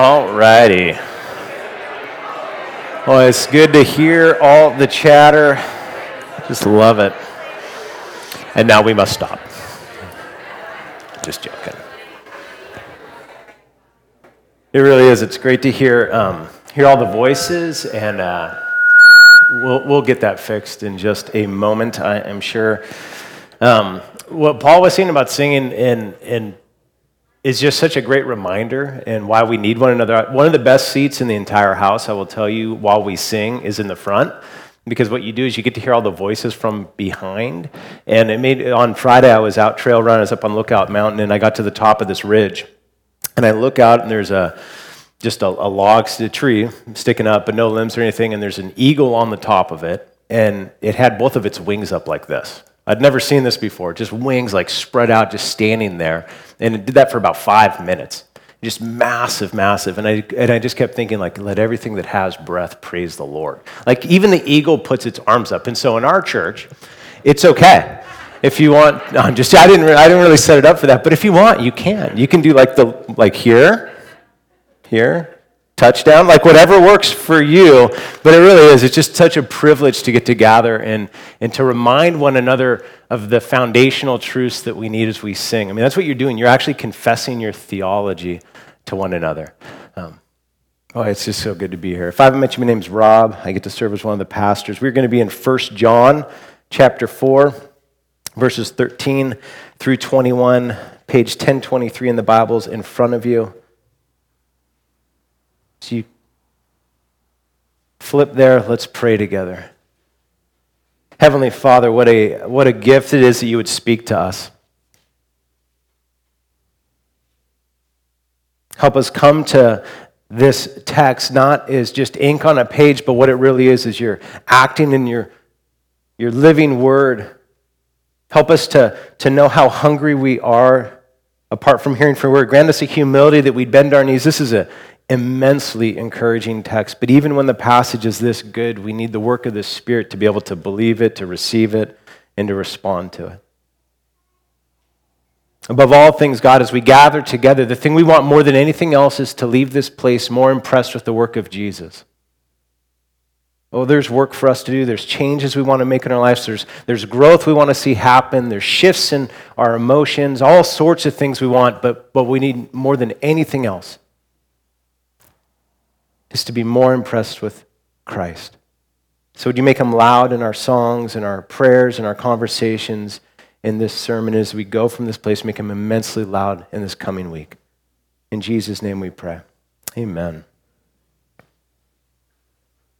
All righty. Well, it's good to hear all the chatter. Just love it. And now we must stop. Just joking. It really is. It's great to hear um, hear all the voices, and uh, we'll we'll get that fixed in just a moment. I am sure. Um, what Paul was saying about singing in in is just such a great reminder and why we need one another. One of the best seats in the entire house, I will tell you, while we sing, is in the front. Because what you do is you get to hear all the voices from behind. And it made on Friday I was out trail running, I was up on Lookout Mountain, and I got to the top of this ridge. And I look out and there's a just a, a log, a tree sticking up, but no limbs or anything, and there's an eagle on the top of it, and it had both of its wings up like this. I'd never seen this before, just wings like spread out, just standing there. And it did that for about five minutes. Just massive, massive. And I, and I just kept thinking, like, let everything that has breath praise the Lord. Like, even the eagle puts its arms up. And so in our church, it's okay. If you want, no, I'm just, I didn't, I didn't really set it up for that, but if you want, you can. You can do like the, like here, here, touchdown, like whatever works for you. But it really is, it's just such a privilege to get to gather and, and to remind one another of the foundational truths that we need as we sing. I mean, that's what you're doing. You're actually confessing your theology to one another. Um, oh, it's just so good to be here. If I haven't met you, my name's Rob. I get to serve as one of the pastors. We're going to be in 1 John chapter 4, verses 13 through 21, page 1023 in the Bibles in front of you. So you flip there, let's pray together. Heavenly Father, what a, what a gift it is that you would speak to us. Help us come to this text not as just ink on a page, but what it really is is you're acting in your, your living word. Help us to, to know how hungry we are apart from hearing from word. Grant us a humility that we'd bend our knees. This is an immensely encouraging text. But even when the passage is this good, we need the work of the Spirit to be able to believe it, to receive it, and to respond to it. Above all things, God, as we gather together, the thing we want more than anything else is to leave this place more impressed with the work of Jesus. Oh, there's work for us to do. There's changes we want to make in our lives. There's, there's growth we want to see happen. There's shifts in our emotions, all sorts of things we want, but, but we need more than anything else is to be more impressed with Christ. So, would you make him loud in our songs, in our prayers, in our conversations, in this sermon as we go from this place, make him immensely loud in this coming week? In Jesus' name we pray. Amen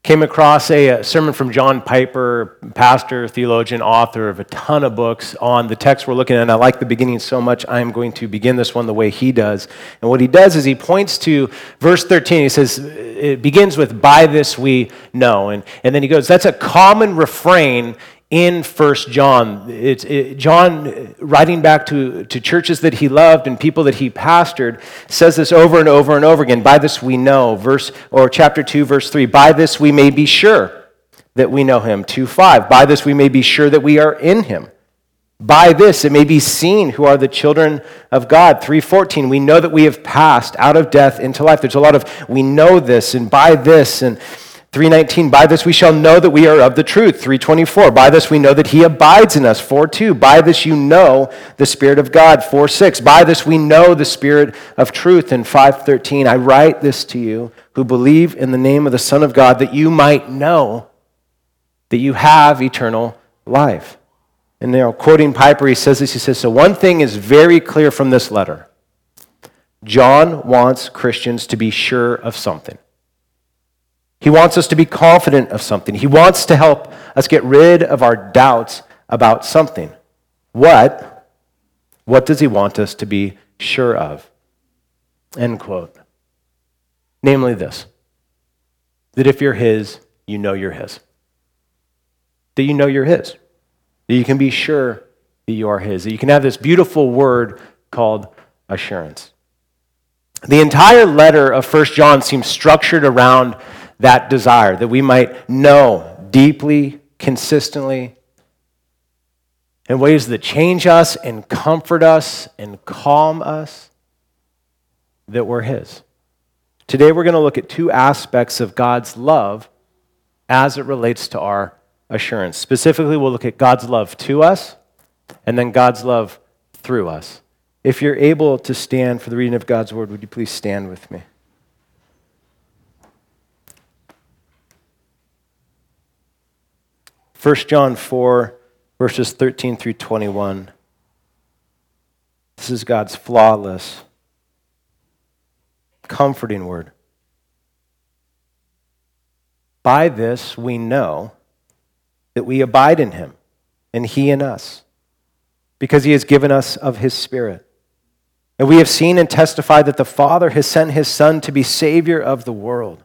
came across a, a, sermon from John Piper, pastor, theologian, author of a ton of books on the text we're looking at. And I like the beginning so much, I'm going to begin this one the way he does. And what he does is he points to verse 13. He says, it begins with, By this we know. And, and then he goes, That's a common refrain in First John. It's, it, John, uh, writing back to, to churches that he loved and people that he pastored, says this over and over and over again. By this we know, verse or chapter 2, verse 3. By this we may be sure that we know him. 2 5. By this we may be sure that we are in him. By this it may be seen who are the children of God. 314. We know that we have passed out of death into life. There's a lot of we know this and by this and 319 by this we shall know that we are of the truth. 324 by this we know that he abides in us. 42 by this you know the spirit of god. 46 by this we know the spirit of truth. And 513 i write this to you who believe in the name of the son of god that you might know that you have eternal life. And now quoting piper he says this he says so one thing is very clear from this letter. John wants christians to be sure of something he wants us to be confident of something. He wants to help us get rid of our doubts about something. What? What does he want us to be sure of? End quote. Namely, this that if you're his, you know you're his. That you know you're his. That you can be sure that you are his. That you can have this beautiful word called assurance. The entire letter of First John seems structured around that desire, that we might know deeply, consistently, in ways that change us and comfort us and calm us, that we're His. Today we're going to look at two aspects of God's love as it relates to our assurance. Specifically, we'll look at God's love to us and then God's love through us. If you're able to stand for the reading of God's word, would you please stand with me? 1 John 4, verses 13 through 21. This is God's flawless, comforting word. By this we know that we abide in him, and he in us, because he has given us of his Spirit. And we have seen and testified that the Father has sent his Son to be Savior of the world.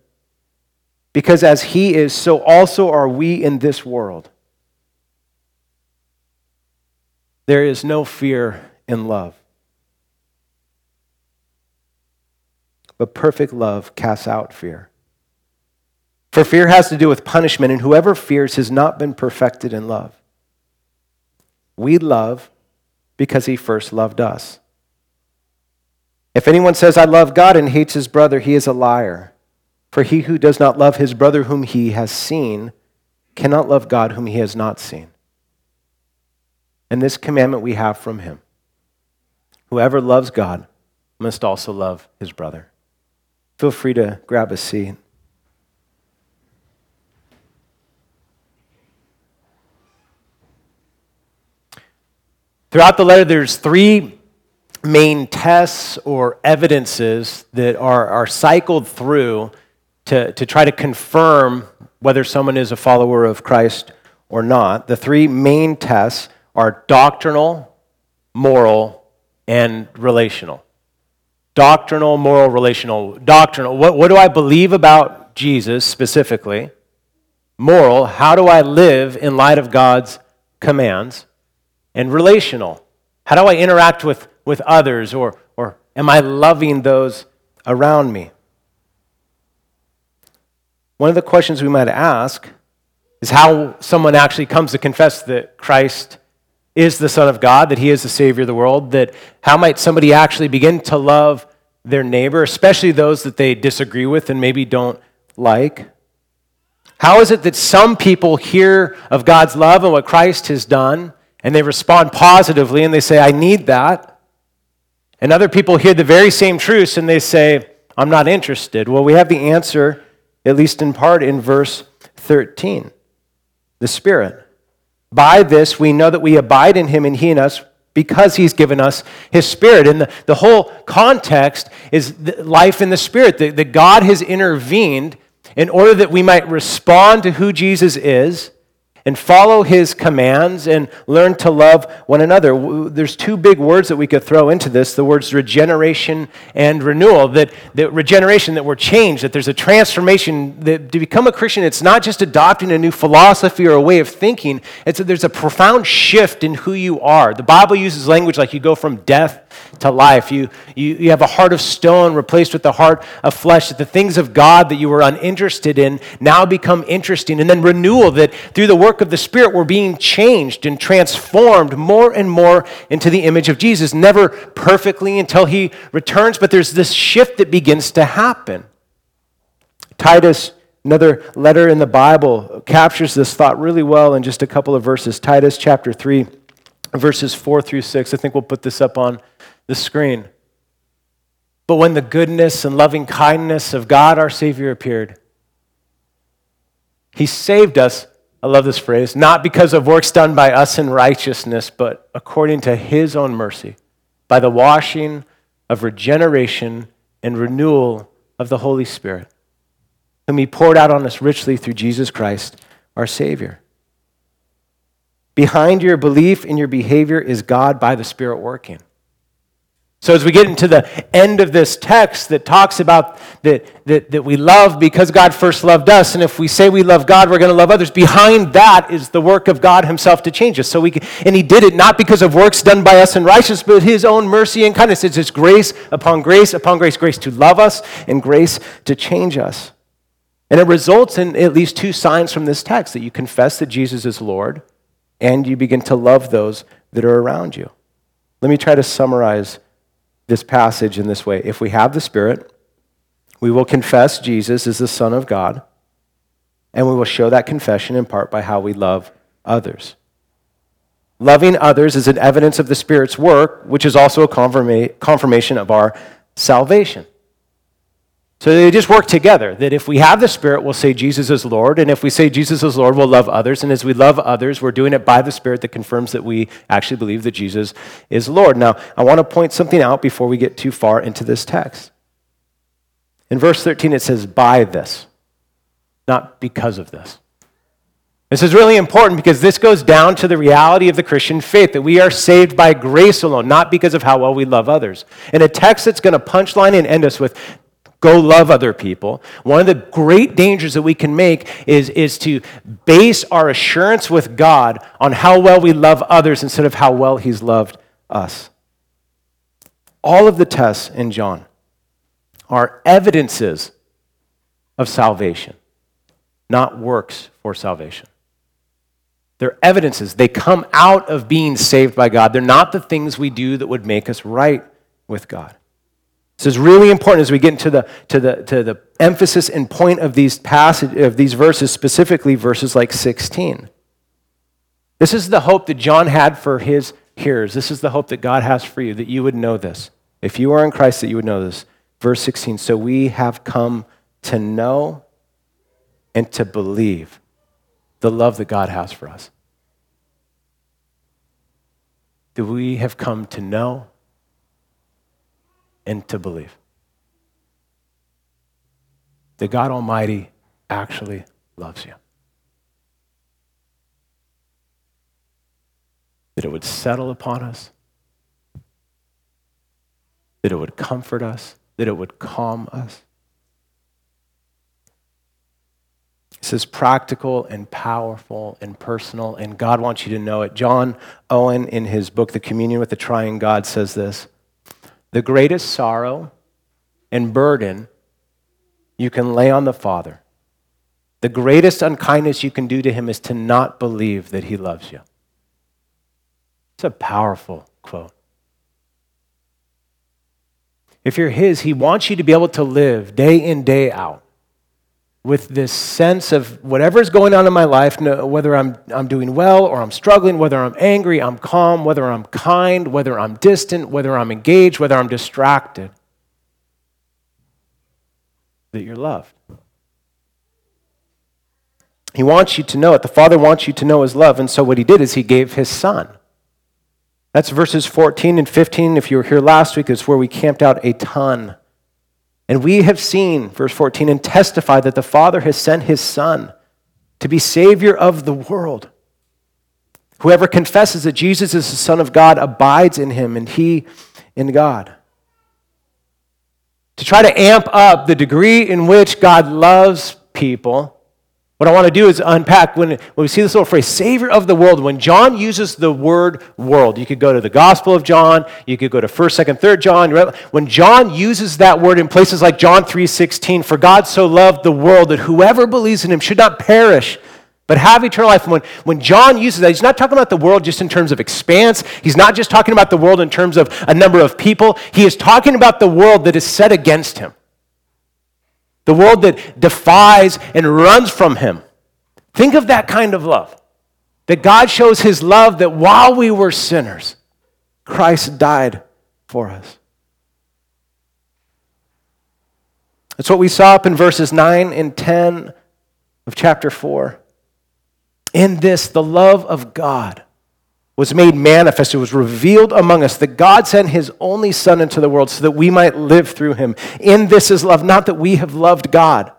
Because as he is, so also are we in this world. There is no fear in love. But perfect love casts out fear. For fear has to do with punishment, and whoever fears has not been perfected in love. We love because he first loved us. If anyone says, I love God and hates his brother, he is a liar. For he who does not love his brother whom he has seen cannot love God whom he has not seen. And this commandment we have from him whoever loves God must also love his brother. Feel free to grab a seat. Throughout the letter, there's three main tests or evidences that are, are cycled through to, to try to confirm whether someone is a follower of Christ or not. The three main tests are doctrinal, moral, and relational. Doctrinal, moral, relational. Doctrinal, what, what do I believe about Jesus specifically? Moral, how do I live in light of God's commands? And relational, how do I interact with, with others or, or am I loving those around me? One of the questions we might ask is how someone actually comes to confess that Christ is the Son of God, that He is the Savior of the world, that how might somebody actually begin to love their neighbor, especially those that they disagree with and maybe don't like? How is it that some people hear of God's love and what Christ has done, and they respond positively and they say, I need that? And other people hear the very same truths and they say, I'm not interested. Well, we have the answer at least in part in verse 13. The Spirit. By this we know that we abide in him and he in us because he's given us his Spirit. And the, the whole context is life in the Spirit, that, that God has intervened in order that we might respond to who Jesus is and follow his commands and learn to love one another. There's two big words that we could throw into this the words regeneration and renewal. That, that regeneration, that we're changed, that there's a transformation. That to become a Christian, it's not just adopting a new philosophy or a way of thinking, it's that there's a profound shift in who you are. The Bible uses language like you go from death to life. You, you, you have a heart of stone replaced with the heart of flesh, that the things of God that you were uninterested in now become interesting. And then renewal, that through the work of the Spirit, we're being changed and transformed more and more into the image of Jesus. Never perfectly until he returns, but there's this shift that begins to happen. Titus Another letter in the Bible captures this thought really well in just a couple of verses. Titus chapter 3, verses 4 through 6. I think we'll put this up on the screen. But when the goodness and loving kindness of God our Savior appeared, He saved us. I love this phrase, not because of works done by us in righteousness, but according to His own mercy, by the washing of regeneration and renewal of the Holy Spirit, whom He poured out on us richly through Jesus Christ, our Savior. Behind your belief in your behavior is God by the Spirit working. So, as we get into the end of this text that talks about that, that, that we love because God first loved us, and if we say we love God, we're going to love others, behind that is the work of God Himself to change us. So we can, and He did it not because of works done by us in righteousness, but His own mercy and kindness. It's His grace upon grace upon grace, grace to love us and grace to change us. And it results in at least two signs from this text that you confess that Jesus is Lord and you begin to love those that are around you. Let me try to summarize this passage in this way. If we have the Spirit, we will confess Jesus is the Son of God, and we will show that confession in part by how we love others. Loving others is an evidence of the Spirit's work, which is also a confirma- confirmation of our salvation. So they just work together. That if we have the Spirit, we'll say Jesus is Lord. And if we say Jesus is Lord, we'll love others. And as we love others, we're doing it by the Spirit that confirms that we actually believe that Jesus is Lord. Now, I want to point something out before we get too far into this text. In verse 13, it says, by this, not because of this. This is really important because this goes down to the reality of the Christian faith that we are saved by grace alone, not because of how well we love others. In a text that's going to punchline and end us with go love other people. One of the great dangers that we can make is, is to base our assurance with God on how well we love others instead of how well He's loved us. All of the tests in John are evidences of salvation, not works for salvation. They're evidences. They come out of being saved by God. They're not the things we do that would make us right with God. This is really important as we get into the, to the, to the emphasis and point of these passage, of these verses, specifically verses like 16. This is the hope that John had for his hearers. This is the hope that God has for you, that you would know this. If you are in Christ, that you would know this. Verse 16, so we have come to know and to believe the love that God has for us. That we have come to know and to believe that God Almighty actually loves you. That it would settle upon us, that it would comfort us, that it would calm us. This is practical and powerful and personal, and God wants you to know it. John Owen, in his book, The Communion with the Triune God, says this the greatest sorrow and burden you can lay on the Father, the greatest unkindness you can do to him is to not believe that he loves you. It's a powerful quote. If you're his, he wants you to be able to live day in, day out with this sense of whatever is going on in my life, whether I'm, I'm doing well or I'm struggling, whether I'm angry, I'm calm, whether I'm kind, whether I'm distant, whether I'm engaged, whether I'm distracted, that you're loved. He wants you to know it. The Father wants you to know His love. And so what He did is He gave His Son. That's verses 14 and 15. If you were here last week, it's where we camped out a ton. And we have seen, verse 14, and testify that the Father has sent his Son to be Savior of the world. Whoever confesses that Jesus is the Son of God abides in him and he in God. To try to amp up the degree in which God loves people what I want to do is unpack when, when we see this little phrase, Savior of the world. When John uses the word world, you could go to the Gospel of John, you could go to 1st, 2nd, 3rd John. When John uses that word in places like John 3.16, for God so loved the world that whoever believes in him should not perish, but have eternal life. When, when John uses that, he's not talking about the world just in terms of expanse. He's not just talking about the world in terms of a number of people. He is talking about the world that is set against him the world that defies and runs from him. Think of that kind of love. That God shows his love that while we were sinners, Christ died for us. That's what we saw up in verses 9 and 10 of chapter 4. In this, the love of God was made manifest, it was revealed among us that God sent his only Son into the world so that we might live through him. In this is love, not that we have loved God,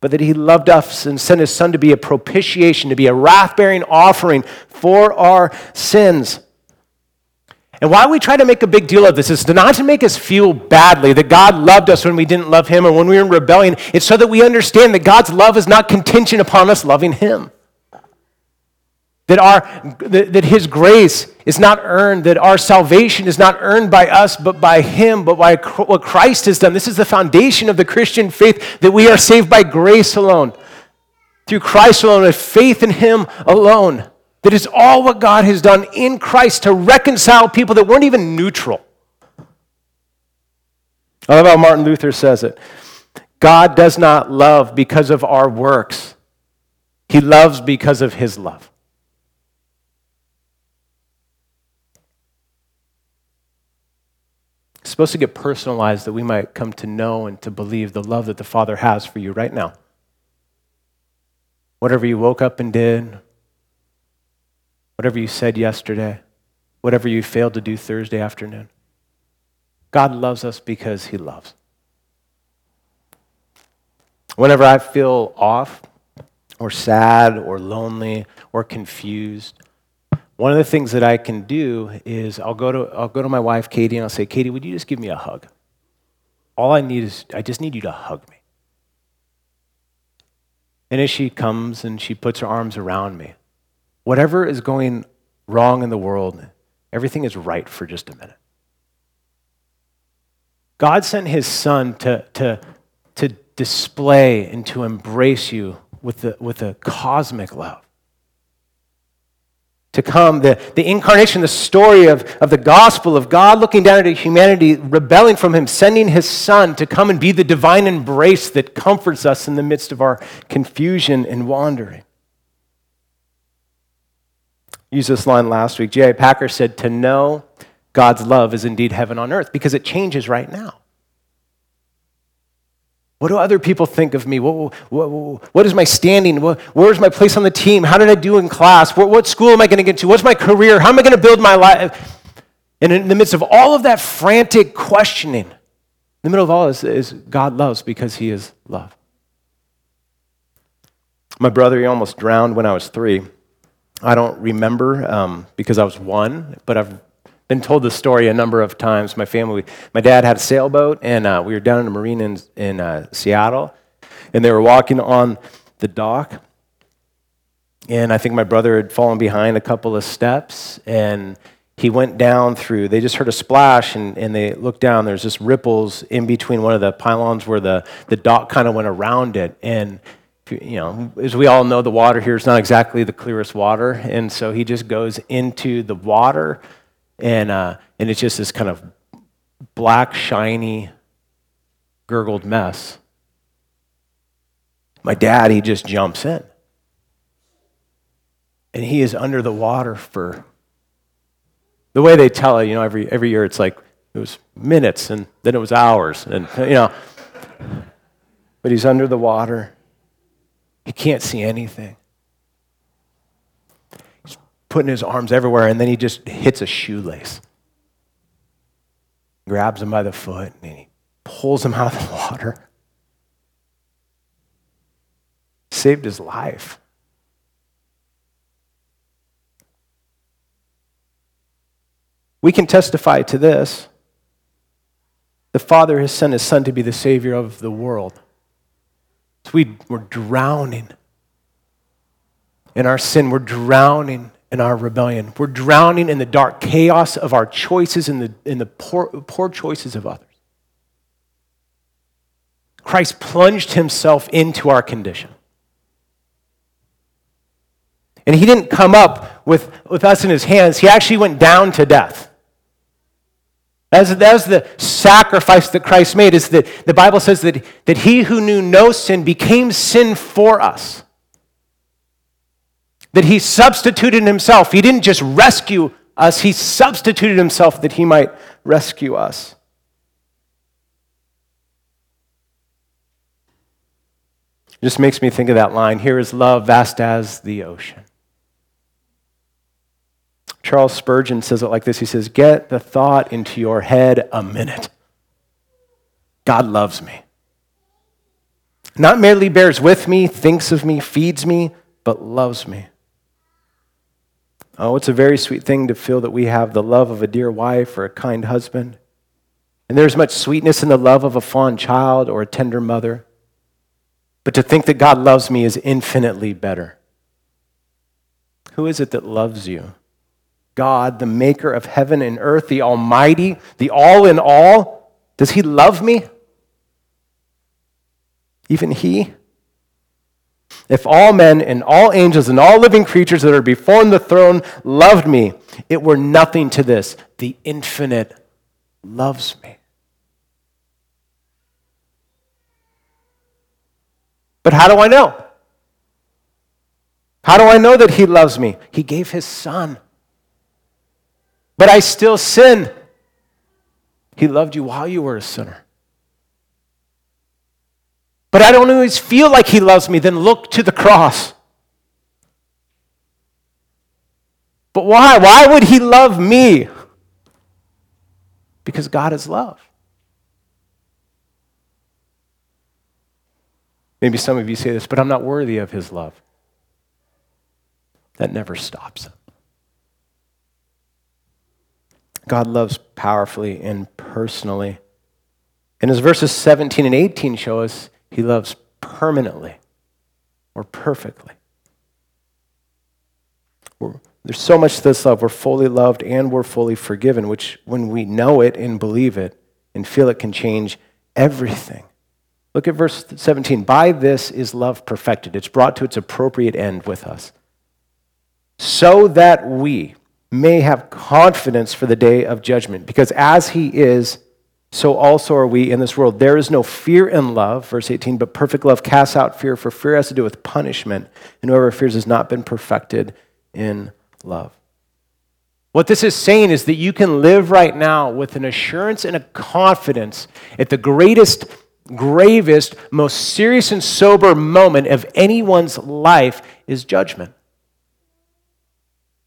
but that he loved us and sent his Son to be a propitiation, to be a wrath bearing offering for our sins. And why we try to make a big deal of this is not to make us feel badly that God loved us when we didn't love Him or when we were in rebellion. It's so that we understand that God's love is not contingent upon us loving Him. That, our, that, His grace is not earned, that our salvation is not earned by us, but by Him, but by what Christ has done. This is the foundation of the Christian faith that we are saved by grace alone, through Christ alone, with faith in Him alone. That is all what God has done in Christ to reconcile people that weren't even neutral. I love how Martin Luther says it. God does not love because of our works, He loves because of His love. It's supposed to get personalized that we might come to know and to believe the love that the Father has for you right now. Whatever you woke up and did, whatever you said yesterday, whatever you failed to do Thursday afternoon. God loves us because He loves. Whenever I feel off, or sad, or lonely, or confused, one of the things that I can do is I'll go to, I'll go to my wife, Katie, and I'll say, Katie, would you just give me a hug? All I need is, I just need you to hug me. And as she comes and she puts her arms around me, whatever is going wrong in the world, everything is right for just a minute. God sent his son to, to, to display and to embrace you with, the, with a cosmic love. To come, the, the incarnation, the story of, of the gospel of God looking down at humanity, rebelling from him, sending his son to come and be the divine embrace that comforts us in the midst of our confusion and wandering Use this line last week. J.I. Packer said, To know God's love is indeed heaven on earth because it changes right now. What do other people think of me? What, what, what is my standing? where's my place on the team? How did I do in class? What, what school am I going to get to? What's my career? How am I going to build my life? And in the midst of all of that frantic questioning, in the middle of all this is God loves because he is love. My brother, he almost drowned when I was three. I don't remember um, because I was one, but I've been told the story a number of times. My family, my dad had a sailboat, and uh, we were down in a marina in, in uh, Seattle, and they were walking on the dock. And I think my brother had fallen behind a couple of steps, and he went down through. They just heard a splash, and, and they looked down. There's just ripples in between one of the pylons where the, the dock kind of went around it. And you know, as we all know, the water here is not exactly the clearest water. And so he just goes into the water, and, uh, and it's just this kind of black, shiny, gurgled mess. My dad, he just jumps in. And he is under the water for the way they tell it, you know, every, every year it's like it was minutes and then it was hours. And, you know, but he's under the water he can't see anything. Putting his arms everywhere, and then he just hits a shoelace. Grabs him by the foot, and he pulls him out of the water. Saved his life. We can testify to this. The Father has sent His Son to be the Savior of the world. So we were drowning in our sin. We're drowning in our rebellion. We're drowning in the dark chaos of our choices and the, in the poor, poor choices of others. Christ plunged himself into our condition. And he didn't come up with, with us in his hands, he actually went down to death. That's, that's the sacrifice that Christ made, is that the Bible says that, that he who knew no sin became sin for us. That he substituted himself. He didn't just rescue us, he substituted himself that he might rescue us. It just makes me think of that line here is love vast as the ocean. Charles Spurgeon says it like this He says, Get the thought into your head a minute. God loves me. Not merely bears with me, thinks of me, feeds me, but loves me. Oh, it's a very sweet thing to feel that we have the love of a dear wife or a kind husband. And there's much sweetness in the love of a fond child or a tender mother. But to think that God loves me is infinitely better. Who is it that loves you? God, the maker of heaven and earth, the Almighty, the all in all? Does He love me? Even He? If all men and all angels and all living creatures that are before the throne loved me, it were nothing to this. The infinite loves me. But how do I know? How do I know that He loves me? He gave His Son. But I still sin. He loved you while you were a sinner. But I don't always feel like He loves me. Then look to the cross. But why? Why would He love me? Because God is love. Maybe some of you say this, but I'm not worthy of His love. That never stops. God loves powerfully and personally. And as verses 17 and 18 show us, he loves permanently or perfectly. We're, there's so much to this love. We're fully loved and we're fully forgiven, which, when we know it and believe it and feel it, can change everything. Look at verse 17. By this is love perfected, it's brought to its appropriate end with us, so that we may have confidence for the day of judgment. Because as he is, so also are we in this world. There is no fear in love, verse 18, but perfect love casts out fear, for fear has to do with punishment, and whoever fears has not been perfected in love. What this is saying is that you can live right now with an assurance and a confidence at the greatest, gravest, most serious and sober moment of anyone's life is judgment.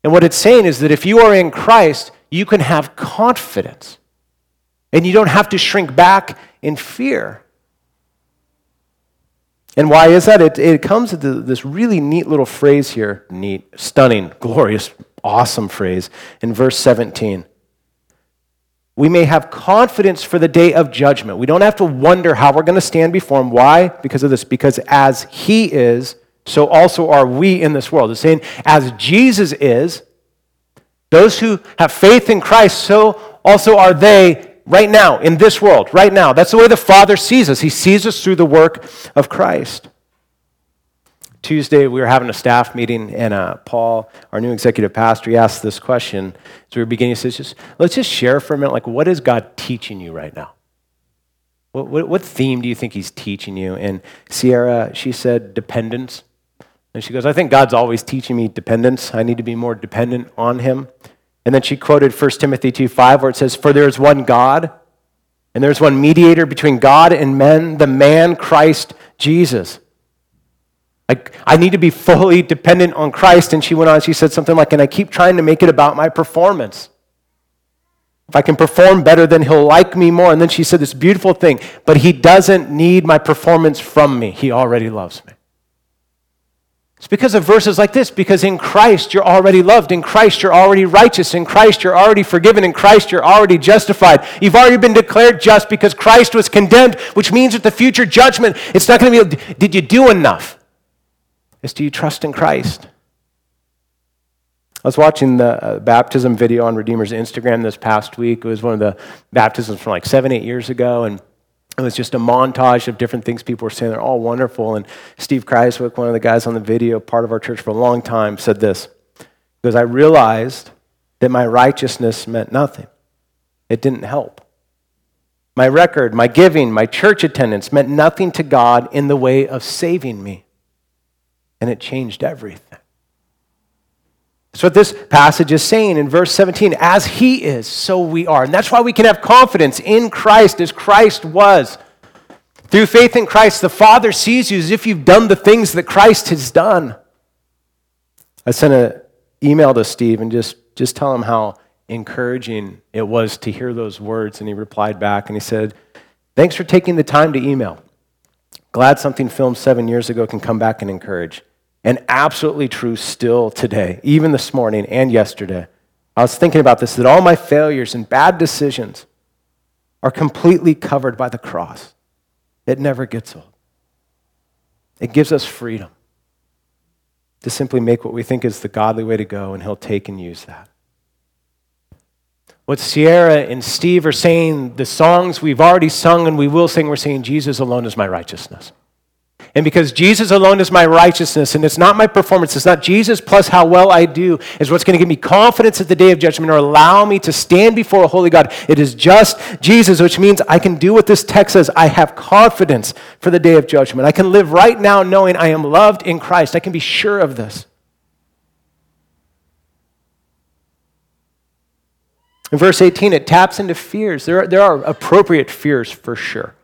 And what it's saying is that if you are in Christ, you can have confidence. And you don't have to shrink back in fear. And why is that? It, it comes to this really neat little phrase here neat, stunning, glorious, awesome phrase in verse 17. We may have confidence for the day of judgment. We don't have to wonder how we're going to stand before Him. Why? Because of this. Because as He is, so also are we in this world. It's saying, as Jesus is, those who have faith in Christ, so also are they right now, in this world, right now. That's the way the Father sees us. He sees us through the work of Christ. Tuesday, we were having a staff meeting, and uh, Paul, our new executive pastor, he asked this question. As we were beginning, he says, just, let's just share for a minute, like, what is God teaching you right now? What, what, what theme do you think he's teaching you? And Sierra, she said, dependence. And she goes, I think God's always teaching me dependence. I need to be more dependent on him. And then she quoted 1 Timothy 2 5, where it says, For there is one God, and there's one mediator between God and men, the man Christ Jesus. I, I need to be fully dependent on Christ. And she went on, she said something like, And I keep trying to make it about my performance. If I can perform better, then he'll like me more. And then she said this beautiful thing, but he doesn't need my performance from me. He already loves me. It's because of verses like this, because in Christ you're already loved. In Christ you're already righteous. In Christ you're already forgiven. In Christ you're already justified. You've already been declared just because Christ was condemned, which means at the future judgment, it's not going to be, did you do enough? It's do you trust in Christ? I was watching the uh, baptism video on Redeemer's Instagram this past week. It was one of the baptisms from like seven, eight years ago. And it was just a montage of different things people were saying. They're all wonderful. And Steve Kreiswick, one of the guys on the video, part of our church for a long time, said this. Because I realized that my righteousness meant nothing. It didn't help. My record, my giving, my church attendance meant nothing to God in the way of saving me. And it changed everything. That's what this passage is saying in verse 17. As he is, so we are. And that's why we can have confidence in Christ as Christ was. Through faith in Christ, the Father sees you as if you've done the things that Christ has done. I sent an email to Steve and just, just tell him how encouraging it was to hear those words. And he replied back and he said, Thanks for taking the time to email. Glad something filmed seven years ago can come back and encourage. And absolutely true still today, even this morning and yesterday. I was thinking about this that all my failures and bad decisions are completely covered by the cross. It never gets old. It gives us freedom to simply make what we think is the godly way to go, and He'll take and use that. What Sierra and Steve are saying, the songs we've already sung and we will sing, we're saying, Jesus alone is my righteousness. And because Jesus alone is my righteousness, and it's not my performance, it's not Jesus plus how well I do, is what's going to give me confidence at the day of judgment or allow me to stand before a holy God. It is just Jesus, which means I can do what this text says. I have confidence for the day of judgment. I can live right now knowing I am loved in Christ. I can be sure of this. In verse 18, it taps into fears. There are, there are appropriate fears for sure.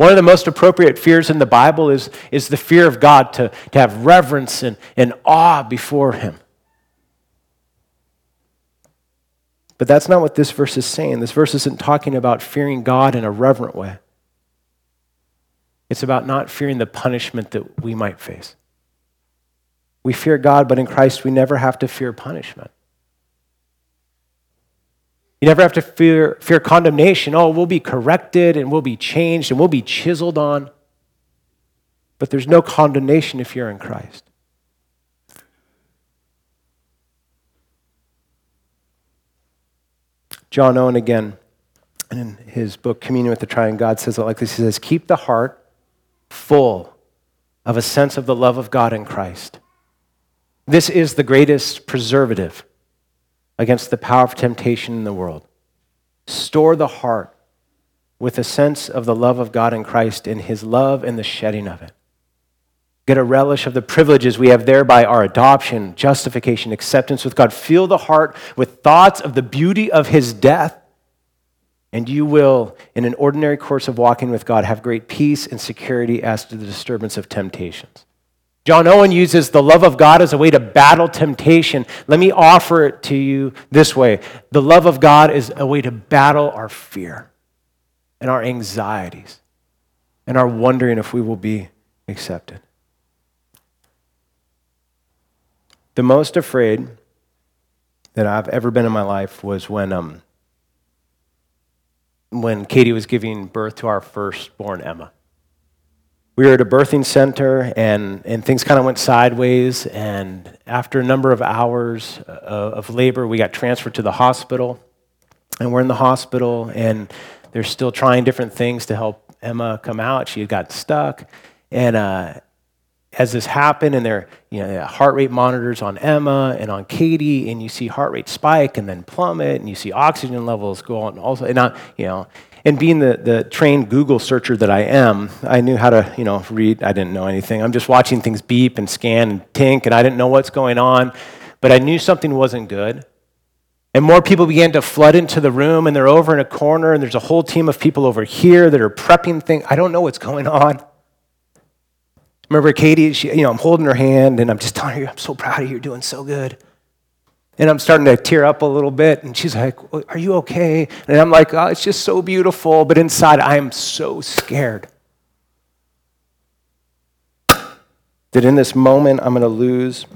One of the most appropriate fears in the Bible is, is the fear of God, to, to have reverence and, and awe before Him. But that's not what this verse is saying. This verse isn't talking about fearing God in a reverent way. It's about not fearing the punishment that we might face. We fear God, but in Christ we never have to fear punishment. You never have to fear, fear condemnation. Oh, we'll be corrected and we'll be changed and we'll be chiseled on. But there's no condemnation if you're in Christ. John Owen again, in his book Communion with the Triune God, says it like this He says, Keep the heart full of a sense of the love of God in Christ. This is the greatest preservative against the power of temptation in the world. Store the heart with a sense of the love of God in Christ in his love and the shedding of it. Get a relish of the privileges we have thereby our adoption, justification, acceptance with God. Fill the heart with thoughts of the beauty of his death, and you will, in an ordinary course of walking with God, have great peace and security as to the disturbance of temptations. John Owen uses the love of God as a way to battle temptation. Let me offer it to you this way the love of God is a way to battle our fear and our anxieties and our wondering if we will be accepted. The most afraid that I've ever been in my life was when, um, when Katie was giving birth to our firstborn, Emma we were at a birthing center and, and things kind of went sideways. And after a number of hours uh, of labor, we got transferred to the hospital. And we're in the hospital, and they're still trying different things to help Emma come out. She had got stuck. And uh, as this happened, and there, you know, heart rate monitors on Emma and on Katie, and you see heart rate spike and then plummet, and you see oxygen levels go on. Also, and not, you know, and being the, the trained Google searcher that I am, I knew how to, you know, read. I didn't know anything. I'm just watching things beep and scan and tink, and I didn't know what's going on. But I knew something wasn't good. And more people began to flood into the room, and they're over in a corner, and there's a whole team of people over here that are prepping things. I don't know what's going on. Remember Katie, she, you know, I'm holding her hand, and I'm just telling her, I'm so proud of you, you're doing so good. And I'm starting to tear up a little bit. And she's like, Are you okay? And I'm like, Oh, it's just so beautiful. But inside, I'm so scared. That in this moment, I'm going to lose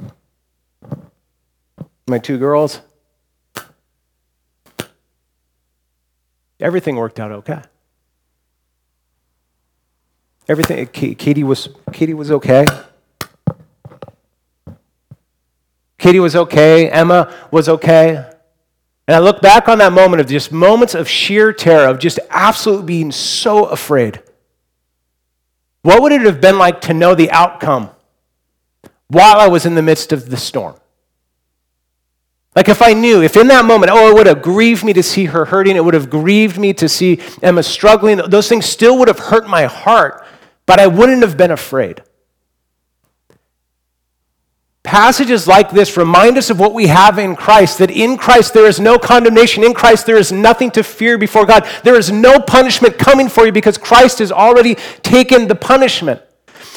my two girls. Everything worked out okay. Everything, Katie was, Katie was okay. Katie was okay. Emma was okay. And I look back on that moment of just moments of sheer terror, of just absolutely being so afraid. What would it have been like to know the outcome while I was in the midst of the storm? Like if I knew, if in that moment, oh, it would have grieved me to see her hurting, it would have grieved me to see Emma struggling, those things still would have hurt my heart, but I wouldn't have been afraid. Passages like this remind us of what we have in Christ that in Christ there is no condemnation. In Christ there is nothing to fear before God. There is no punishment coming for you because Christ has already taken the punishment.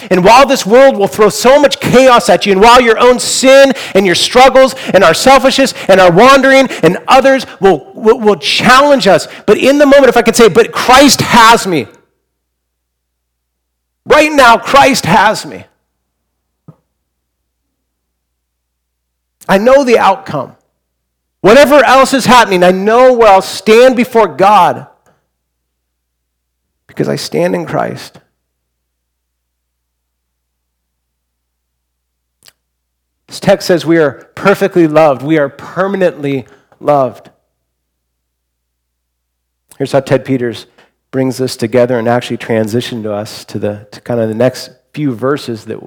And while this world will throw so much chaos at you, and while your own sin and your struggles and our selfishness and our wandering and others will, will, will challenge us, but in the moment, if I can say, but Christ has me. Right now, Christ has me. I know the outcome. Whatever else is happening, I know where I'll stand before God because I stand in Christ. This text says we are perfectly loved, we are permanently loved. Here's how Ted Peters brings this together and actually transitioned to us to the to kind of the next few verses that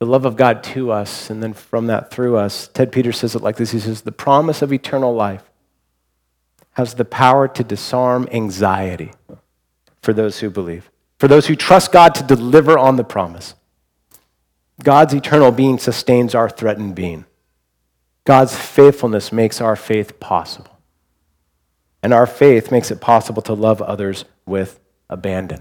the love of God to us, and then from that through us. Ted Peters says it like this He says, The promise of eternal life has the power to disarm anxiety for those who believe, for those who trust God to deliver on the promise. God's eternal being sustains our threatened being. God's faithfulness makes our faith possible. And our faith makes it possible to love others with abandon.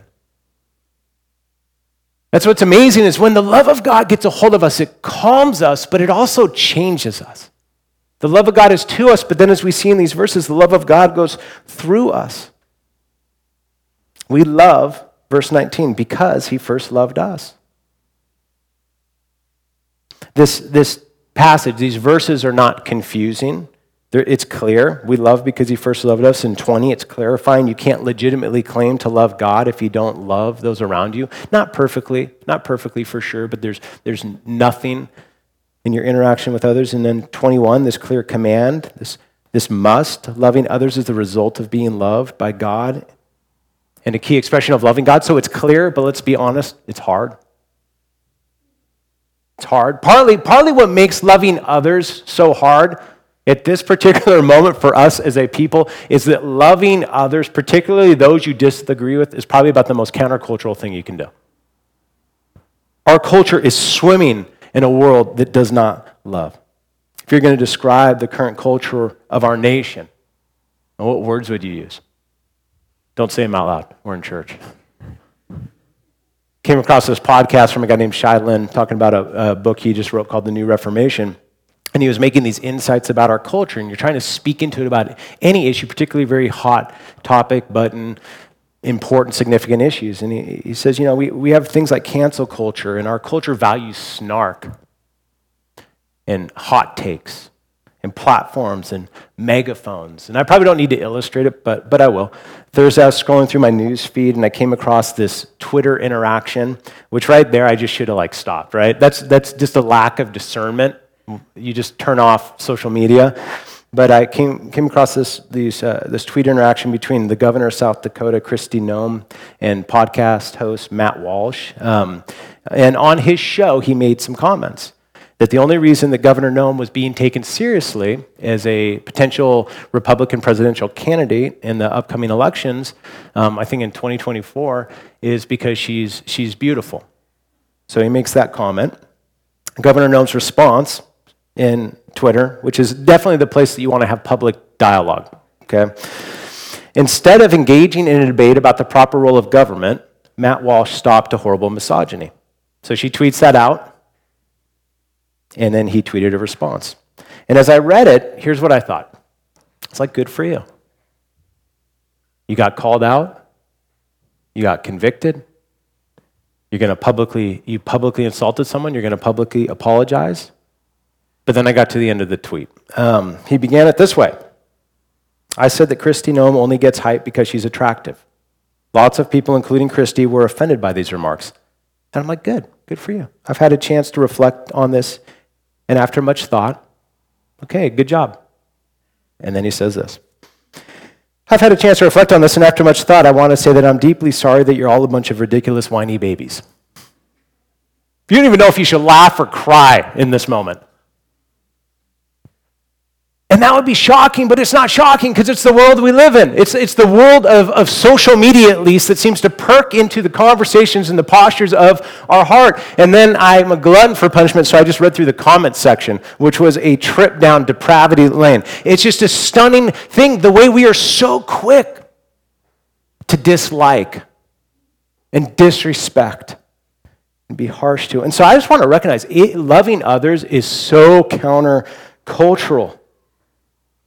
That's what's amazing is when the love of God gets a hold of us, it calms us, but it also changes us. The love of God is to us, but then as we see in these verses, the love of God goes through us. We love, verse 19, because he first loved us. This, this passage, these verses are not confusing. It's clear. We love because he first loved us. In 20, it's clarifying you can't legitimately claim to love God if you don't love those around you. Not perfectly, not perfectly for sure, but there's, there's nothing in your interaction with others. And then 21, this clear command, this, this must. Loving others is the result of being loved by God and a key expression of loving God. So it's clear, but let's be honest, it's hard. It's hard. Partly, partly what makes loving others so hard at this particular moment for us as a people is that loving others, particularly those you disagree with, is probably about the most countercultural thing you can do. Our culture is swimming in a world that does not love. If you're going to describe the current culture of our nation, what words would you use? Don't say them out loud. We're in church. Came across this podcast from a guy named Shai Linne talking about a, a book he just wrote called The New Reformation. And he was making these insights about our culture, and you're trying to speak into it about any issue, particularly very hot topic, button, important, significant issues. And he, he says, you know, we, we have things like cancel culture, and our culture values snark and hot takes and platforms and megaphones. And I probably don't need to illustrate it, but, but I will. Thursday, I was uh, scrolling through my news feed and I came across this Twitter interaction, which right there I just should have like stopped, right? That's, that's just a lack of discernment you just turn off social media. But I came, came across this, these, uh, this tweet interaction between the governor of South Dakota, Kristi Noem, and podcast host Matt Walsh. Um, and on his show, he made some comments that the only reason that Governor Noem was being taken seriously as a potential Republican presidential candidate in the upcoming elections, um, I think in 2024, is because she's, she's beautiful. So he makes that comment. Governor Noem's response in Twitter, which is definitely the place that you want to have public dialogue, okay? Instead of engaging in a debate about the proper role of government, Matt Walsh stopped a horrible misogyny. So she tweets that out, and then he tweeted a response. And as I read it, here's what I thought it's like, good for you. You got called out, you got convicted, you're going to publicly, you publicly insulted someone, you're going to publicly apologize. But then I got to the end of the tweet. Um, he began it this way I said that Kristi Noem only gets hype because she's attractive. Lots of people, including Kristi, were offended by these remarks. And I'm like, good, good for you. I've had a chance to reflect on this, and after much thought, okay, good job. And then he says this I've had a chance to reflect on this, and after much thought, I want to say that I'm deeply sorry that you're all a bunch of ridiculous, whiny babies. You don't even know if you should laugh or cry in this moment. And that would be shocking, but it's not shocking because it's the world we live in. It's, it's the world of, of social media, at least, that seems to perk into the conversations and the postures of our heart. And then I'm a glutton for punishment, so I just read through the comments section, which was a trip down depravity lane. It's just a stunning thing, the way we are so quick to dislike and disrespect and be harsh to. And so I just want to recognize it, loving others is so countercultural.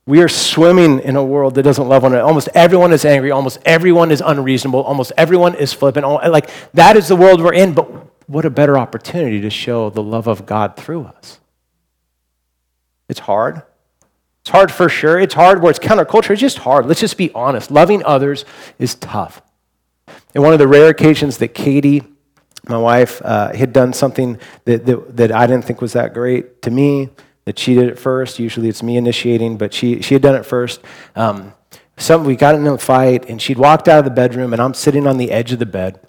We are swimming in a world that doesn't love one another. Almost everyone is angry. Almost everyone is unreasonable. Almost everyone is flippant. Like, that is the world we're in. But what a better opportunity to show the love of God through us. It's hard. It's hard for sure. It's hard where it's counterculture. It's just hard. Let's just be honest. Loving others is tough. And one of the rare occasions that Katie, my wife, uh, had done something that, that, that I didn't think was that great to me, that she did it first. Usually it's me initiating, but she, she had done it first. Um, some, we got in a fight, and she'd walked out of the bedroom, and I'm sitting on the edge of the bed.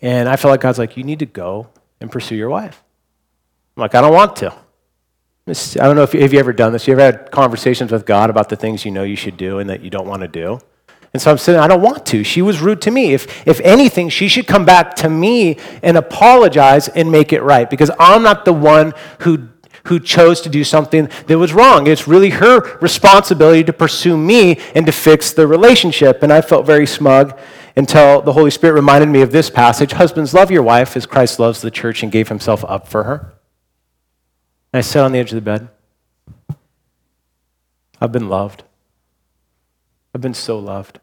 And I felt like God's like, You need to go and pursue your wife. I'm like, I don't want to. I don't know if you, have you ever done this. You ever had conversations with God about the things you know you should do and that you don't want to do? And so I'm saying, I don't want to. She was rude to me. If, if anything, she should come back to me and apologize and make it right because I'm not the one who, who chose to do something that was wrong. It's really her responsibility to pursue me and to fix the relationship. And I felt very smug until the Holy Spirit reminded me of this passage Husbands, love your wife as Christ loves the church and gave himself up for her. And I sat on the edge of the bed. I've been loved. I've been so loved.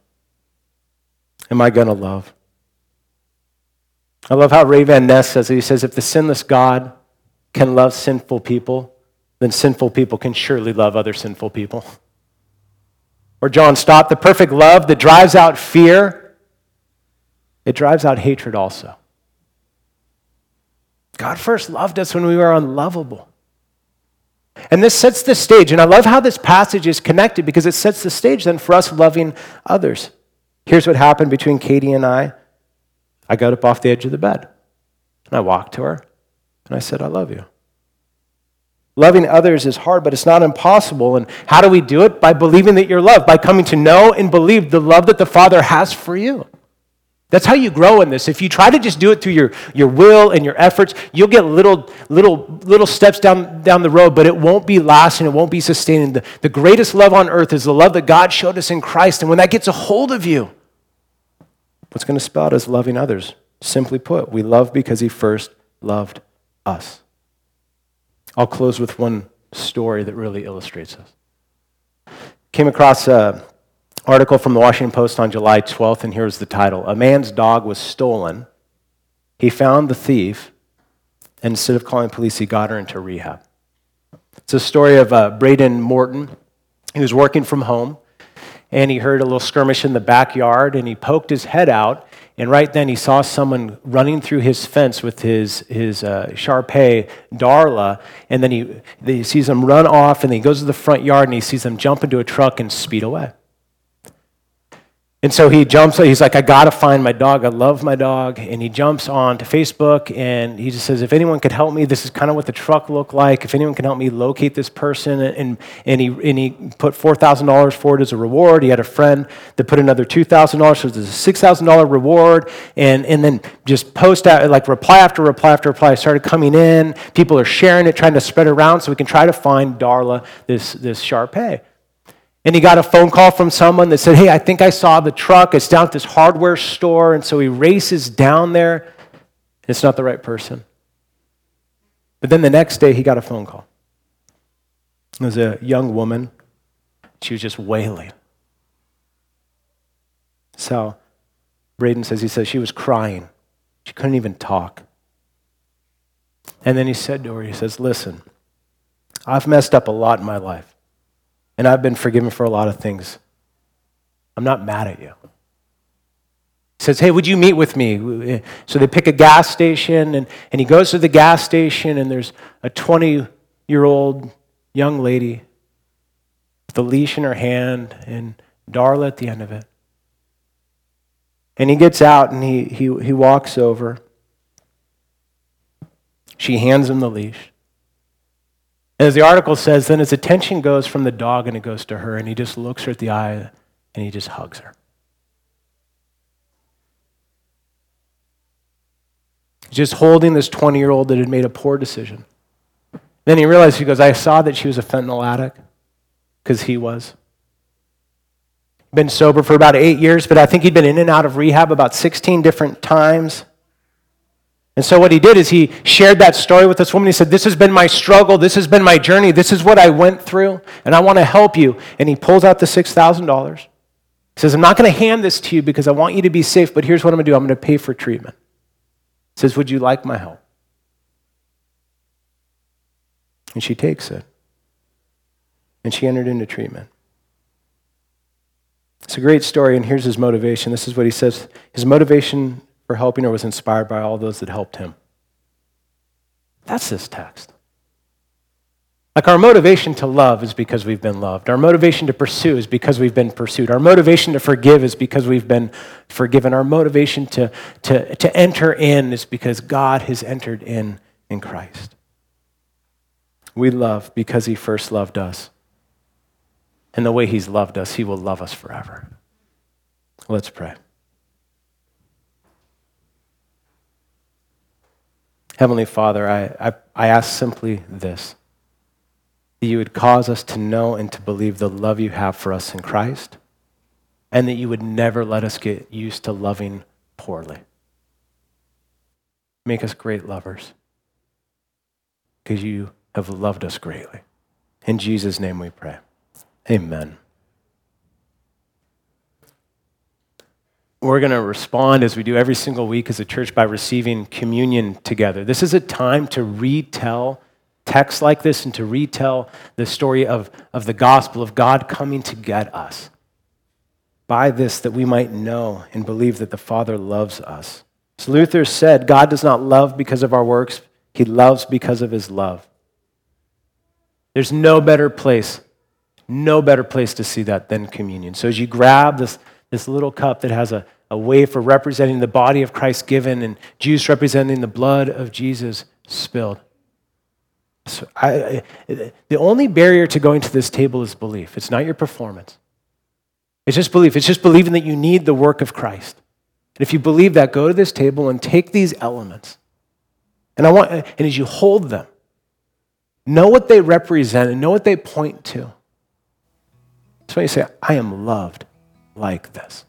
Am I going to love? I love how Ray Van Ness says it. He says, if the sinless God can love sinful people, then sinful people can surely love other sinful people. Or John Stott, the perfect love that drives out fear, it drives out hatred also. God first loved us when we were unlovable. And this sets the stage. And I love how this passage is connected because it sets the stage then for us loving others. Here's what happened between Katie and I I got up off the edge of the bed and I walked to her and I said, I love you. Loving others is hard, but it's not impossible. And how do we do it? By believing that you're loved, by coming to know and believe the love that the Father has for you. That's how you grow in this. If you try to just do it through your, your will and your efforts, you'll get little, little, little steps down, down the road, but it won't be lasting, it won't be sustaining. The, the greatest love on earth is the love that God showed us in Christ. And when that gets a hold of you, what's going to spell out is loving others. Simply put, we love because He first loved us. I'll close with one story that really illustrates this. Came across a article from the Washington Post on July 12th, and here's the title A man's dog was stolen. He found the thief, and instead of calling police, he got her into rehab. It's a story of uh, Braden Morton. He was working from home, and he heard a little skirmish in the backyard, and he poked his head out, and right then he saw someone running through his fence with his, his uh, Shar Pei Darla, and then he, he sees them run off, and then he goes to the front yard, and he sees them jump into a truck and speed away. And so he jumps, he's like, I gotta find my dog. I love my dog. And he jumps on to Facebook and he just says, if anyone could help me, this is kind of what the truck looked like. If anyone can help me locate this person. And, and, he, and he put $4,000 for it as a reward. He had a friend that put another $2,000, so there's a $6,000 reward. And, and then just post out, like reply after reply after reply started coming in. People are sharing it, trying to spread it around so we can try to find Darla this, this Shar Pei. And he got a phone call from someone that said, Hey, I think I saw the truck. It's down at this hardware store. And so he races down there. It's not the right person. But then the next day, he got a phone call. It was a young woman. She was just wailing. So Braden says, he says she was crying. She couldn't even talk. And then he said to her, he says, Listen, I've messed up a lot in my life and I've been forgiven for a lot of things. I'm not mad at you. He says, Hey, would you meet with me? So they pick a gas station, and, and he goes to the gas station, and there's a 20 year old young lady with a leash in her hand and Darla at the end of it. And he gets out and he, he, he walks over. She hands him the leash. As the article says, then his attention goes from the dog and it goes to her, and he just looks her at the eye and he just hugs her. Just holding this 20 year old that had made a poor decision. Then he realized, he goes, I saw that she was a fentanyl addict because he was. Been sober for about eight years, but I think he'd been in and out of rehab about 16 different times. And so what he did is he shared that story with this woman. He said, This has been my struggle. This has been my journey. This is what I went through, and I want to help you. And he pulls out the $6,000. He says, I'm not going to hand this to you because I want you to be safe, but here's what I'm going to do I'm going to pay for treatment. He says, Would you like my help? And she takes it. And she entered into treatment. It's a great story, and here's his motivation. This is what he says His motivation for helping or was inspired by all those that helped him. That's this text. Like our motivation to love is because we've been loved. Our motivation to pursue is because we've been pursued. Our motivation to forgive is because we've been forgiven. Our motivation to, to, to enter in is because God has entered in in Christ. We love because he first loved us. And the way he's loved us, he will love us forever. Let's pray. Heavenly Father, I, I, I ask simply this that you would cause us to know and to believe the love you have for us in Christ, and that you would never let us get used to loving poorly. Make us great lovers because you have loved us greatly. In Jesus' name we pray. Amen. We're going to respond as we do every single week as a church by receiving communion together. This is a time to retell texts like this and to retell the story of, of the gospel of God coming to get us. By this, that we might know and believe that the Father loves us. As Luther said, God does not love because of our works, He loves because of His love. There's no better place, no better place to see that than communion. So as you grab this, this little cup that has a, a wafer representing the body of Christ given and juice representing the blood of Jesus spilled, so I, the only barrier to going to this table is belief. It's not your performance. It's just belief. It's just believing that you need the work of Christ. And if you believe that, go to this table and take these elements. And I want, and as you hold them, know what they represent and know what they point to. That's why you say, I am loved like this.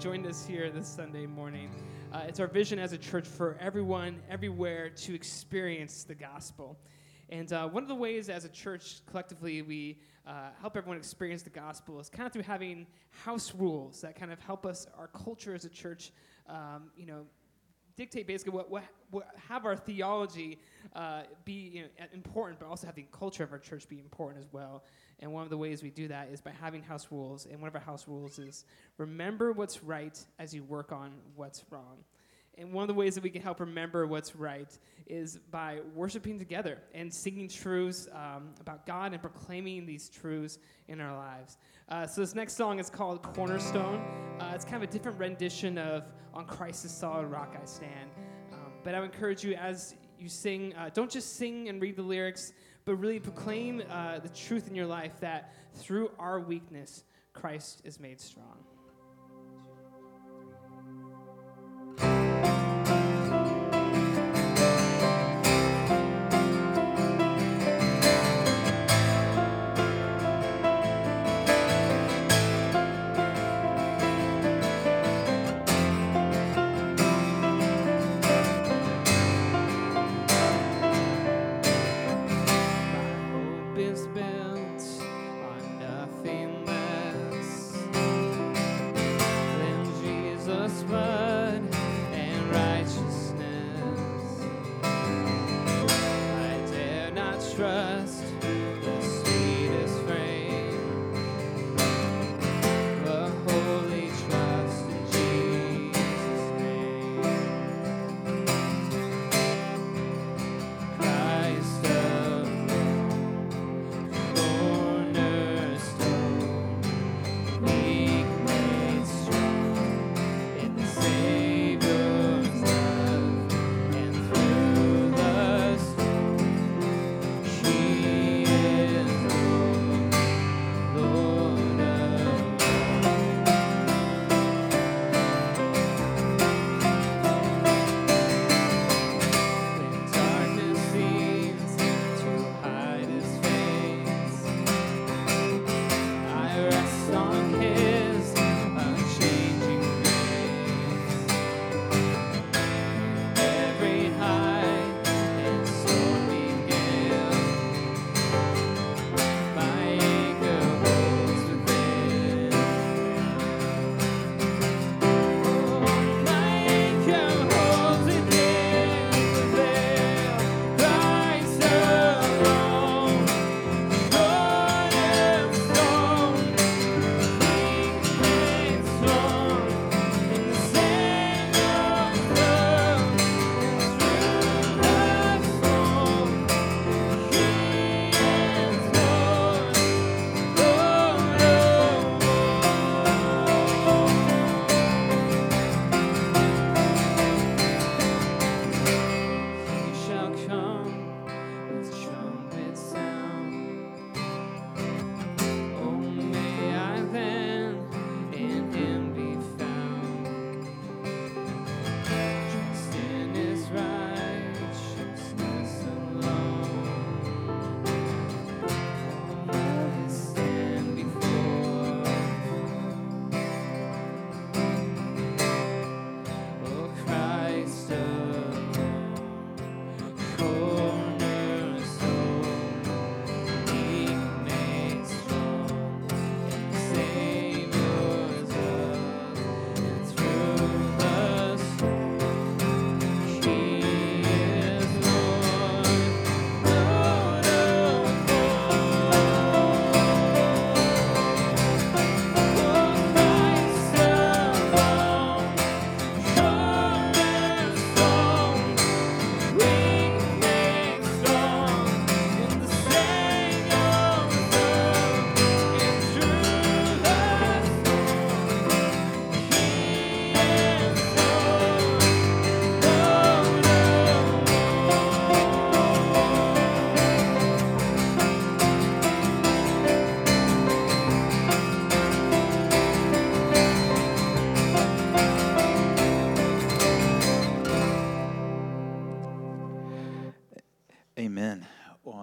Joined us here this Sunday morning. Uh, it's our vision as a church for everyone, everywhere, to experience the gospel. And uh, one of the ways as a church collectively we uh, help everyone experience the gospel is kind of through having house rules that kind of help us, our culture as a church, um, you know, dictate basically what, what, what have our theology uh, be you know, important, but also have the culture of our church be important as well. And one of the ways we do that is by having house rules. And one of our house rules is remember what's right as you work on what's wrong. And one of the ways that we can help remember what's right is by worshiping together and singing truths um, about God and proclaiming these truths in our lives. Uh, so this next song is called Cornerstone. Uh, it's kind of a different rendition of On Christ's Solid Rock I Stand. Um, but I would encourage you as you sing, uh, don't just sing and read the lyrics, but really proclaim uh, the truth in your life that through our weakness, Christ is made strong.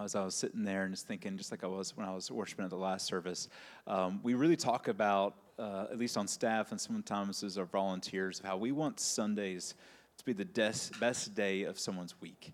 As I was sitting there and just thinking, just like I was when I was worshiping at the last service, um, we really talk about, uh, at least on staff and sometimes as our volunteers, how we want Sundays to be the des- best day of someone's week.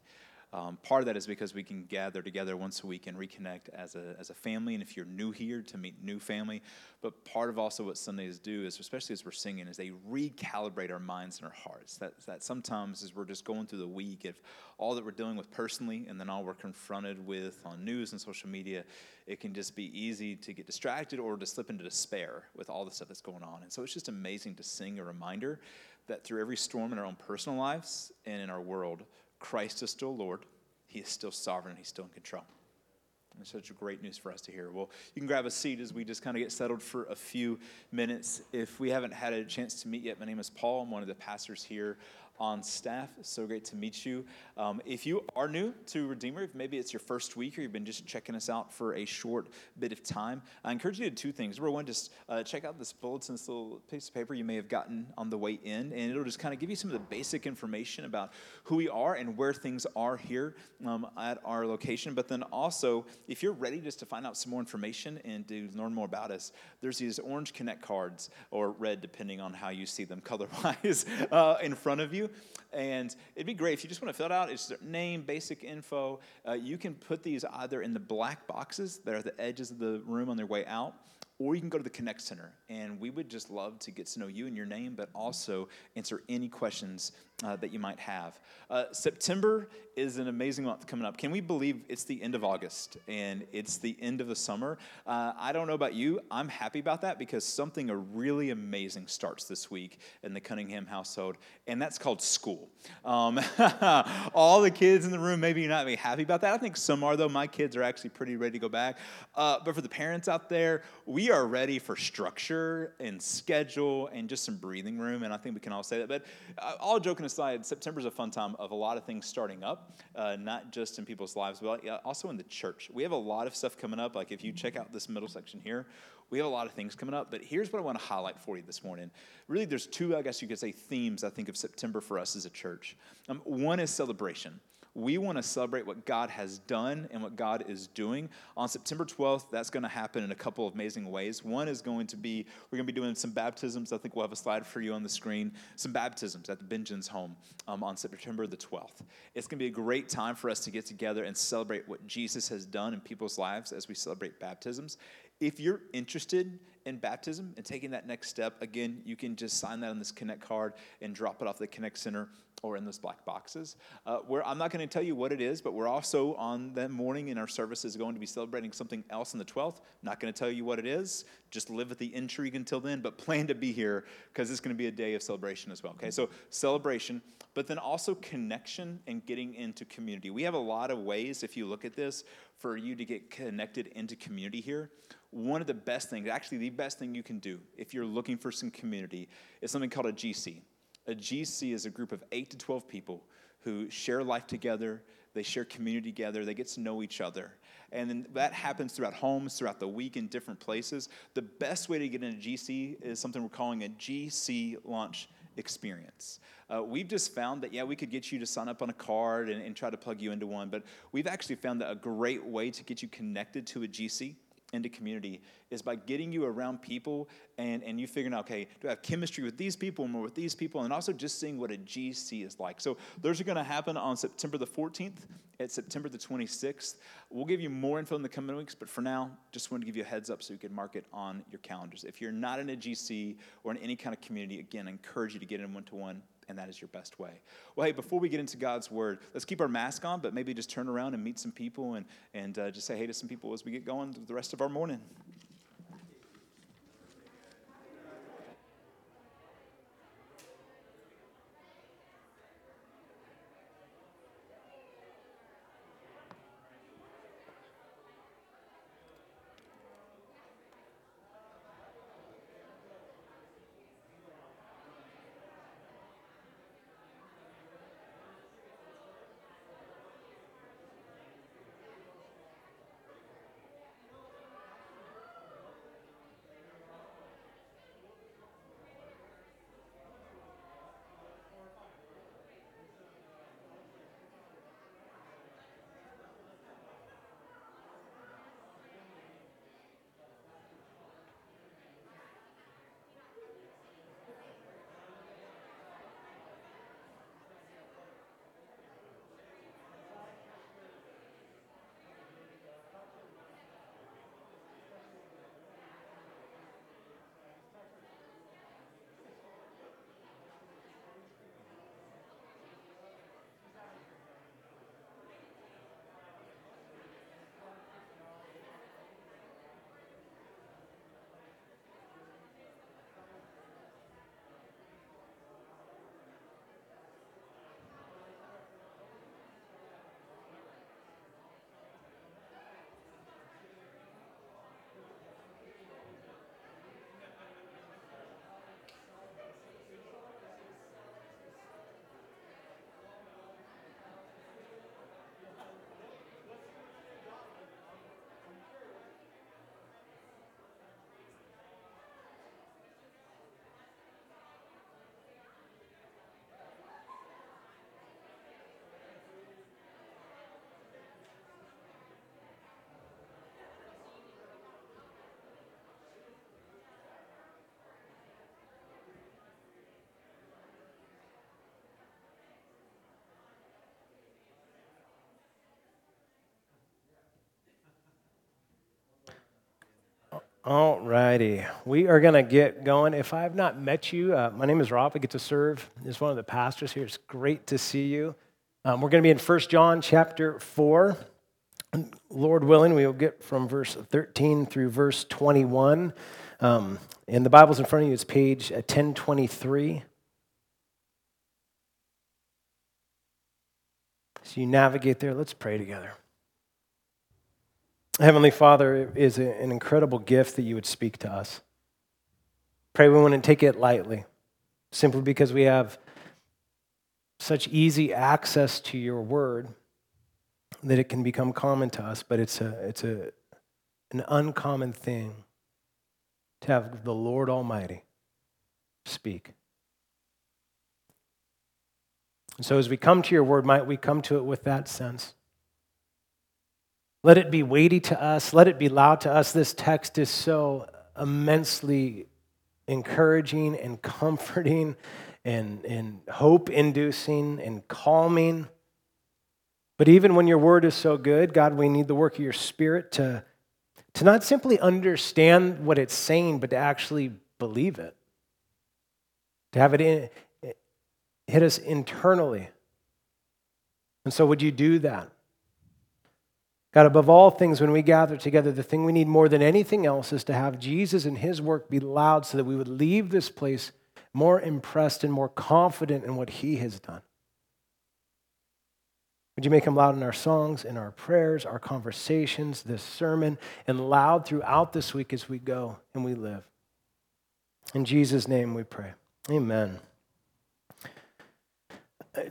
Um, part of that is because we can gather together once a week and reconnect as a, as a family, and if you're new here, to meet new family. But part of also what Sundays do is, especially as we're singing, is they recalibrate our minds and our hearts. That, that sometimes as we're just going through the week, if all that we're dealing with personally and then all we're confronted with on news and social media, it can just be easy to get distracted or to slip into despair with all the stuff that's going on. And so it's just amazing to sing a reminder that through every storm in our own personal lives and in our world, Christ is still Lord. He is still sovereign. He's still in control. It's such great news for us to hear. Well, you can grab a seat as we just kind of get settled for a few minutes. If we haven't had a chance to meet yet, my name is Paul. I'm one of the pastors here on staff. So great to meet you. Um, if you are new to Redeemer, if maybe it's your first week or you've been just checking us out for a short bit of time, I encourage you to do two things. Number one, just uh, check out this bulletin, this little piece of paper you may have gotten on the way in, and it'll just kind of give you some of the basic information about who we are and where things are here um, at our location. But then also, if you're ready just to find out some more information and to learn more about us, there's these orange Connect cards, or red, depending on how you see them color wise, uh, in front of you. And it'd be great if you just want to fill it out. It's their name, basic info. Uh, you can put these either in the black boxes that are at the edges of the room on their way out, or you can go to the Connect Center. And we would just love to get to know you and your name, but also answer any questions uh, that you might have. Uh, September is an amazing month coming up. Can we believe it's the end of August and it's the end of the summer? Uh, I don't know about you. I'm happy about that because something really amazing starts this week in the Cunningham household, and that's called school. Um, all the kids in the room, maybe you're not be happy about that. I think some are, though. My kids are actually pretty ready to go back. Uh, but for the parents out there, we are ready for structure and schedule and just some breathing room, and I think we can all say that. But uh, all joking aside, September is a fun time of a lot of things starting up uh, not just in people's lives, but also in the church. We have a lot of stuff coming up. Like if you check out this middle section here, we have a lot of things coming up. But here's what I want to highlight for you this morning. Really, there's two, I guess you could say, themes I think of September for us as a church. Um, one is celebration. We want to celebrate what God has done and what God is doing. On September 12th, that's going to happen in a couple of amazing ways. One is going to be, we're going to be doing some baptisms. I think we'll have a slide for you on the screen. Some baptisms at the Benjins home um, on September the 12th. It's going to be a great time for us to get together and celebrate what Jesus has done in people's lives as we celebrate baptisms. If you're interested in baptism and taking that next step, again, you can just sign that on this Connect card and drop it off the Connect Center or in those black boxes. Uh, where I'm not going to tell you what it is, but we're also on that morning in our services going to be celebrating something else on the 12th. Not going to tell you what it is. Just live with the intrigue until then, but plan to be here because it's going to be a day of celebration as well. Okay, so celebration, but then also connection and getting into community. We have a lot of ways, if you look at this, for you to get connected into community here one of the best things, actually the best thing you can do if you're looking for some community, is something called a GC. A GC is a group of 8 to 12 people who share life together, they share community together, they get to know each other. And then that happens throughout homes, throughout the week, in different places. The best way to get into a GC is something we're calling a GC launch experience. Uh, we've just found that, yeah, we could get you to sign up on a card and, and try to plug you into one, but we've actually found that a great way to get you connected to a GC into community is by getting you around people and, and you figuring out, okay, do I have chemistry with these people more with these people? And also just seeing what a GC is like. So those are going to happen on September the 14th at September the 26th. We'll give you more info in the coming weeks, but for now, just wanted to give you a heads up so you can mark it on your calendars. If you're not in a GC or in any kind of community, again, I encourage you to get in one to one and that is your best way. Well, hey, before we get into God's word, let's keep our mask on, but maybe just turn around and meet some people and, and uh, just say hey to some people as we get going the rest of our morning. All righty. We are going to get going. If I have not met you, uh, my name is Rob. I get to serve as one of the pastors here. It's great to see you. Um, we're going to be in 1 John chapter 4. Lord willing, we will get from verse 13 through verse 21. Um, and the Bible's in front of you, it's page 1023. Uh, so you navigate there. Let's pray together. Heavenly Father, it is an incredible gift that you would speak to us. Pray we wouldn't take it lightly, simply because we have such easy access to your word that it can become common to us, but it's, a, it's a, an uncommon thing to have the Lord Almighty speak. And so as we come to your word, might we come to it with that sense? Let it be weighty to us. Let it be loud to us. This text is so immensely encouraging and comforting and, and hope inducing and calming. But even when your word is so good, God, we need the work of your spirit to, to not simply understand what it's saying, but to actually believe it, to have it in, hit us internally. And so, would you do that? God, above all things, when we gather together, the thing we need more than anything else is to have Jesus and his work be loud so that we would leave this place more impressed and more confident in what he has done. Would you make him loud in our songs, in our prayers, our conversations, this sermon, and loud throughout this week as we go and we live? In Jesus' name we pray. Amen.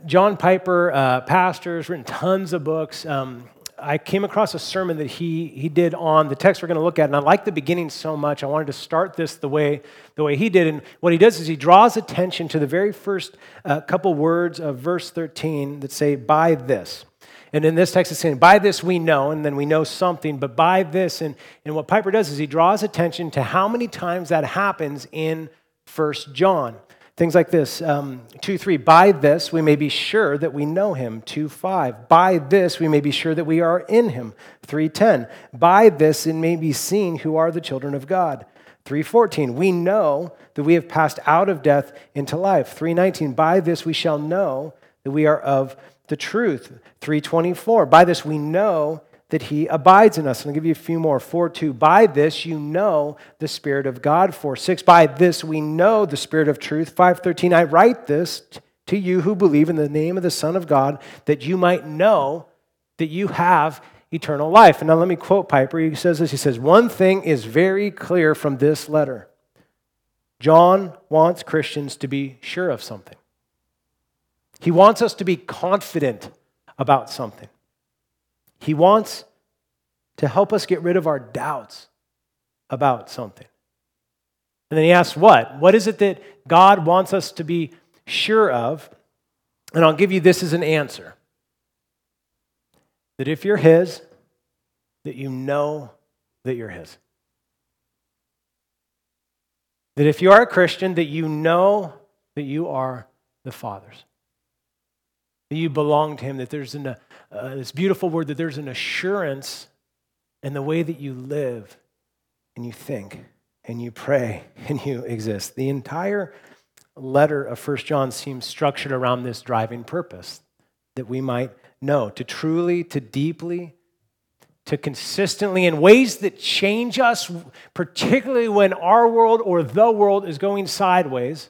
John Piper, uh, pastor, has written tons of books. Um, I came across a sermon that he, he did on the text we're going to look at, and I like the beginning so much. I wanted to start this the way, the way he did. And what he does is he draws attention to the very first uh, couple words of verse 13 that say, by this. And in this text, it's saying, by this we know, and then we know something, but by this. And, and what Piper does is he draws attention to how many times that happens in First John. Things like this um, 2 3, by this we may be sure that we know him. 2 5, by this we may be sure that we are in him. 3 10, by this it may be seen who are the children of God. 3:14 We know that we have passed out of death into life. 3:19 By this we shall know that we are of the truth. 3:24 By this we know that he abides in us. And I'll give you a few more. 4 2, by this you know the Spirit of God. 4 6, by this we know the Spirit of truth. 5 13, I write this to you who believe in the name of the Son of God, that you might know that you have eternal life. And now let me quote Piper. He says this He says, One thing is very clear from this letter John wants Christians to be sure of something, he wants us to be confident about something. He wants to help us get rid of our doubts about something. And then he asks, What? What is it that God wants us to be sure of? And I'll give you this as an answer that if you're His, that you know that you're His. That if you are a Christian, that you know that you are the Father's. That you belong to Him, that there's an, uh, this beautiful word that there's an assurance in the way that you live and you think and you pray and you exist. The entire letter of First John seems structured around this driving purpose that we might know, to truly, to deeply, to consistently, in ways that change us, particularly when our world or the world is going sideways,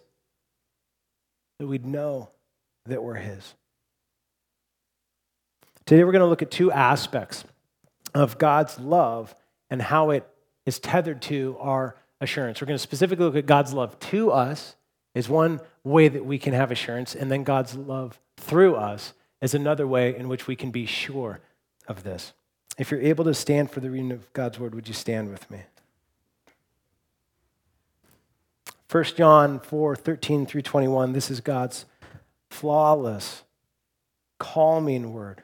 that we'd know that we're His. Today, we're going to look at two aspects of God's love and how it is tethered to our assurance. We're going to specifically look at God's love to us as one way that we can have assurance, and then God's love through us as another way in which we can be sure of this. If you're able to stand for the reading of God's word, would you stand with me? 1 John 4 13 through 21. This is God's flawless, calming word.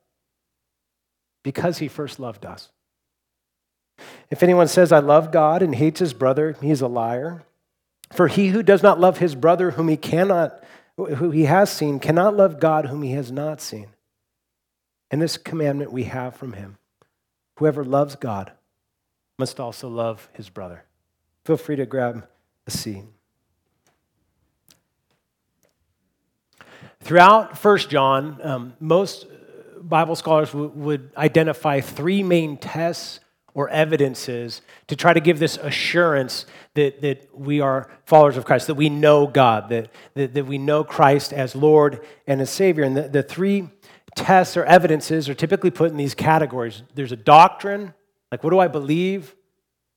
because he first loved us. If anyone says, I love God and hates his brother, he is a liar. For he who does not love his brother whom he cannot who he has seen cannot love God whom he has not seen. And this commandment we have from him. Whoever loves God must also love his brother. Feel free to grab a seat. Throughout First John, um, most Bible scholars w- would identify three main tests or evidences to try to give this assurance that, that we are followers of Christ, that we know God, that, that, that we know Christ as Lord and as Savior. And the, the three tests or evidences are typically put in these categories there's a doctrine, like what do I believe?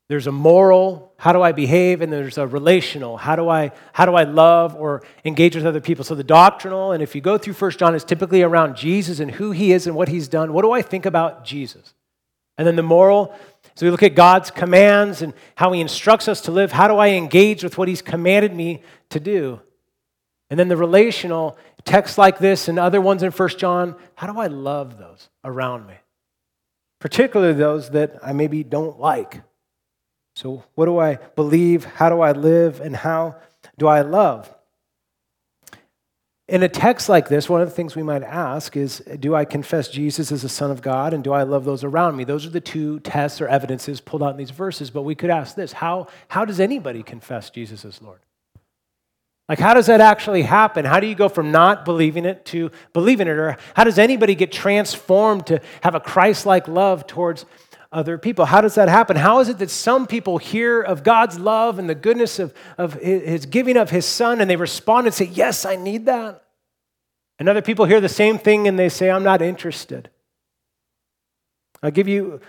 There's a moral, how do I behave? And there's a relational, how do I, how do I love or engage with other people? So the doctrinal, and if you go through First John, is typically around Jesus and who he is and what he's done. What do I think about Jesus? And then the moral, so we look at God's commands and how he instructs us to live. How do I engage with what he's commanded me to do? And then the relational, texts like this and other ones in First John, how do I love those around me? Particularly those that I maybe don't like. So, what do I believe? How do I live? And how do I love? In a text like this, one of the things we might ask is Do I confess Jesus as the Son of God and do I love those around me? Those are the two tests or evidences pulled out in these verses. But we could ask this How, how does anybody confess Jesus as Lord? Like, how does that actually happen? How do you go from not believing it to believing it? Or how does anybody get transformed to have a Christ like love towards other people. How does that happen? How is it that some people hear of God's love and the goodness of, of his giving of his son and they respond and say, Yes, I need that? And other people hear the same thing and they say, I'm not interested. I'll give you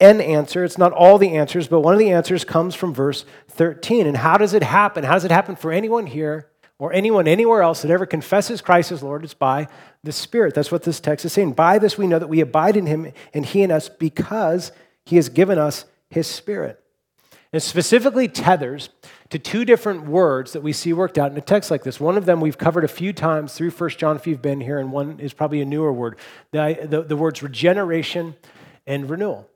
an answer. It's not all the answers, but one of the answers comes from verse 13. And how does it happen? How does it happen for anyone here or anyone anywhere else that ever confesses Christ as Lord? It's by the Spirit. That's what this text is saying. By this we know that we abide in him and he in us because he has given us his Spirit. And specifically tethers to two different words that we see worked out in a text like this. One of them we've covered a few times through 1 John if you've been here, and one is probably a newer word the, the, the words regeneration and renewal.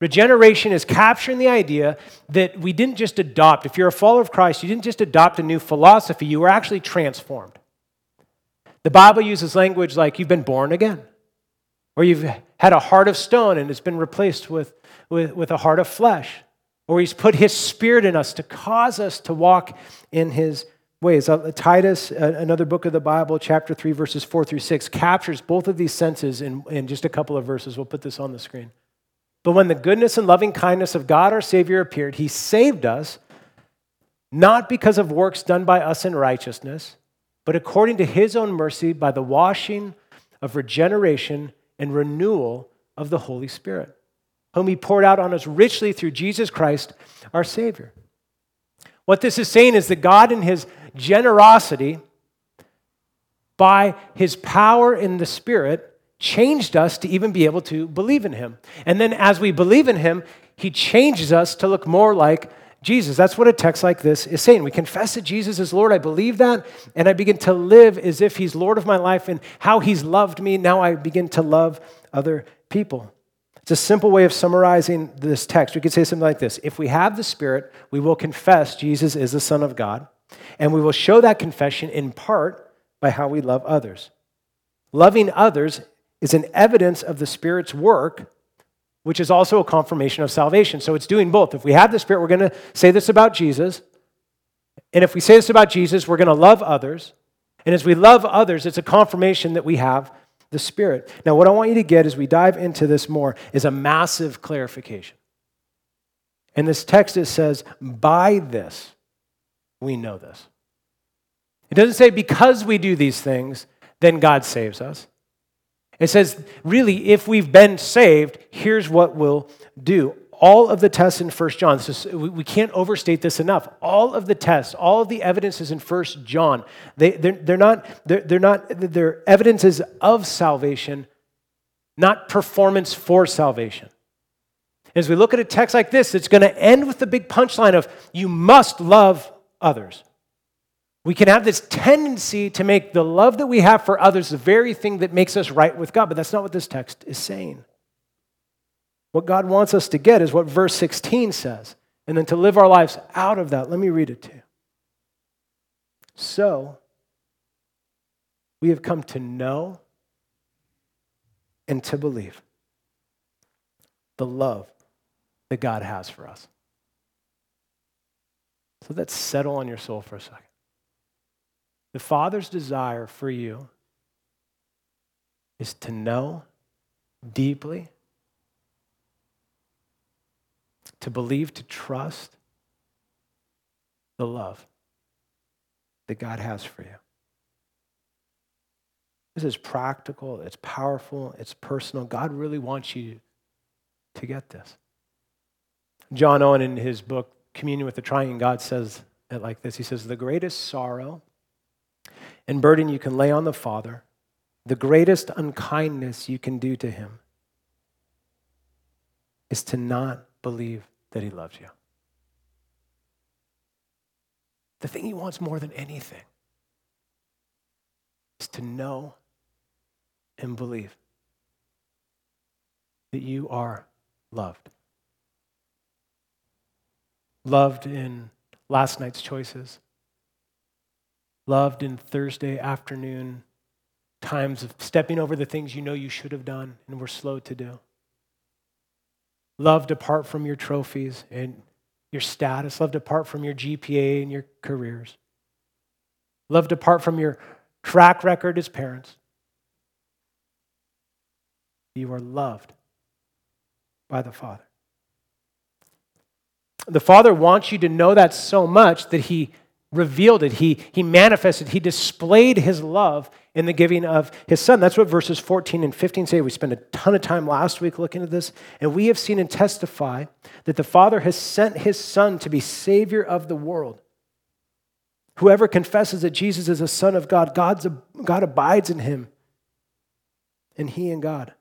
Regeneration is capturing the idea that we didn't just adopt, if you're a follower of Christ, you didn't just adopt a new philosophy, you were actually transformed. The Bible uses language like you've been born again, or you've had a heart of stone and it's been replaced with, with, with a heart of flesh, or he's put his spirit in us to cause us to walk in his ways. Uh, Titus, uh, another book of the Bible, chapter 3, verses 4 through 6, captures both of these senses in, in just a couple of verses. We'll put this on the screen. But when the goodness and loving kindness of God our Savior appeared, he saved us, not because of works done by us in righteousness, but according to his own mercy by the washing of regeneration and renewal of the Holy Spirit, whom he poured out on us richly through Jesus Christ our Savior. What this is saying is that God, in his generosity, by his power in the Spirit, changed us to even be able to believe in him. And then as we believe in him, he changes us to look more like Jesus. That's what a text like this is saying. We confess that Jesus is Lord. I believe that. And I begin to live as if he's Lord of my life and how he's loved me. Now I begin to love other people. It's a simple way of summarizing this text. We could say something like this If we have the Spirit, we will confess Jesus is the Son of God. And we will show that confession in part by how we love others. Loving others is an evidence of the Spirit's work, which is also a confirmation of salvation. So it's doing both. If we have the Spirit, we're going to say this about Jesus. And if we say this about Jesus, we're going to love others. And as we love others, it's a confirmation that we have the Spirit. Now, what I want you to get as we dive into this more is a massive clarification. In this text, it says, By this, we know this. It doesn't say because we do these things, then God saves us. It says, really, if we've been saved, here's what we'll do. All of the tests in 1 John, so we can't overstate this enough. All of the tests, all of the evidences in 1 John, they, they're, they're, not, they're, they're not, they're evidences of salvation, not performance for salvation. As we look at a text like this, it's going to end with the big punchline of, you must love others. We can have this tendency to make the love that we have for others the very thing that makes us right with God, but that's not what this text is saying. What God wants us to get is what verse 16 says, and then to live our lives out of that. Let me read it to you. So, we have come to know and to believe the love that God has for us. So let's settle on your soul for a second. The Father's desire for you is to know deeply, to believe, to trust the love that God has for you. This is practical, it's powerful, it's personal. God really wants you to get this. John Owen, in his book, Communion with the Triune God, says it like this He says, The greatest sorrow and burden you can lay on the Father, the greatest unkindness you can do to him is to not believe that he loves you. The thing he wants more than anything is to know and believe that you are loved. Loved in last night's choices loved in Thursday afternoon times of stepping over the things you know you should have done and were slow to do. Loved apart from your trophies and your status, loved apart from your GPA and your careers. Loved apart from your track record as parents. You are loved by the Father. The Father wants you to know that so much that He revealed it. He, he manifested, he displayed his love in the giving of his son. That's what verses 14 and 15 say. We spent a ton of time last week looking at this, and we have seen and testify that the Father has sent his son to be Savior of the world. Whoever confesses that Jesus is a Son of God, God's, God abides in him, and he in God.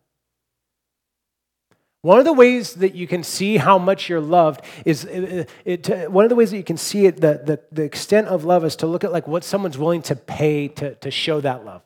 One of the ways that you can see how much you're loved is it, it, one of the ways that you can see it, the, the, the extent of love is to look at like what someone's willing to pay to, to show that love.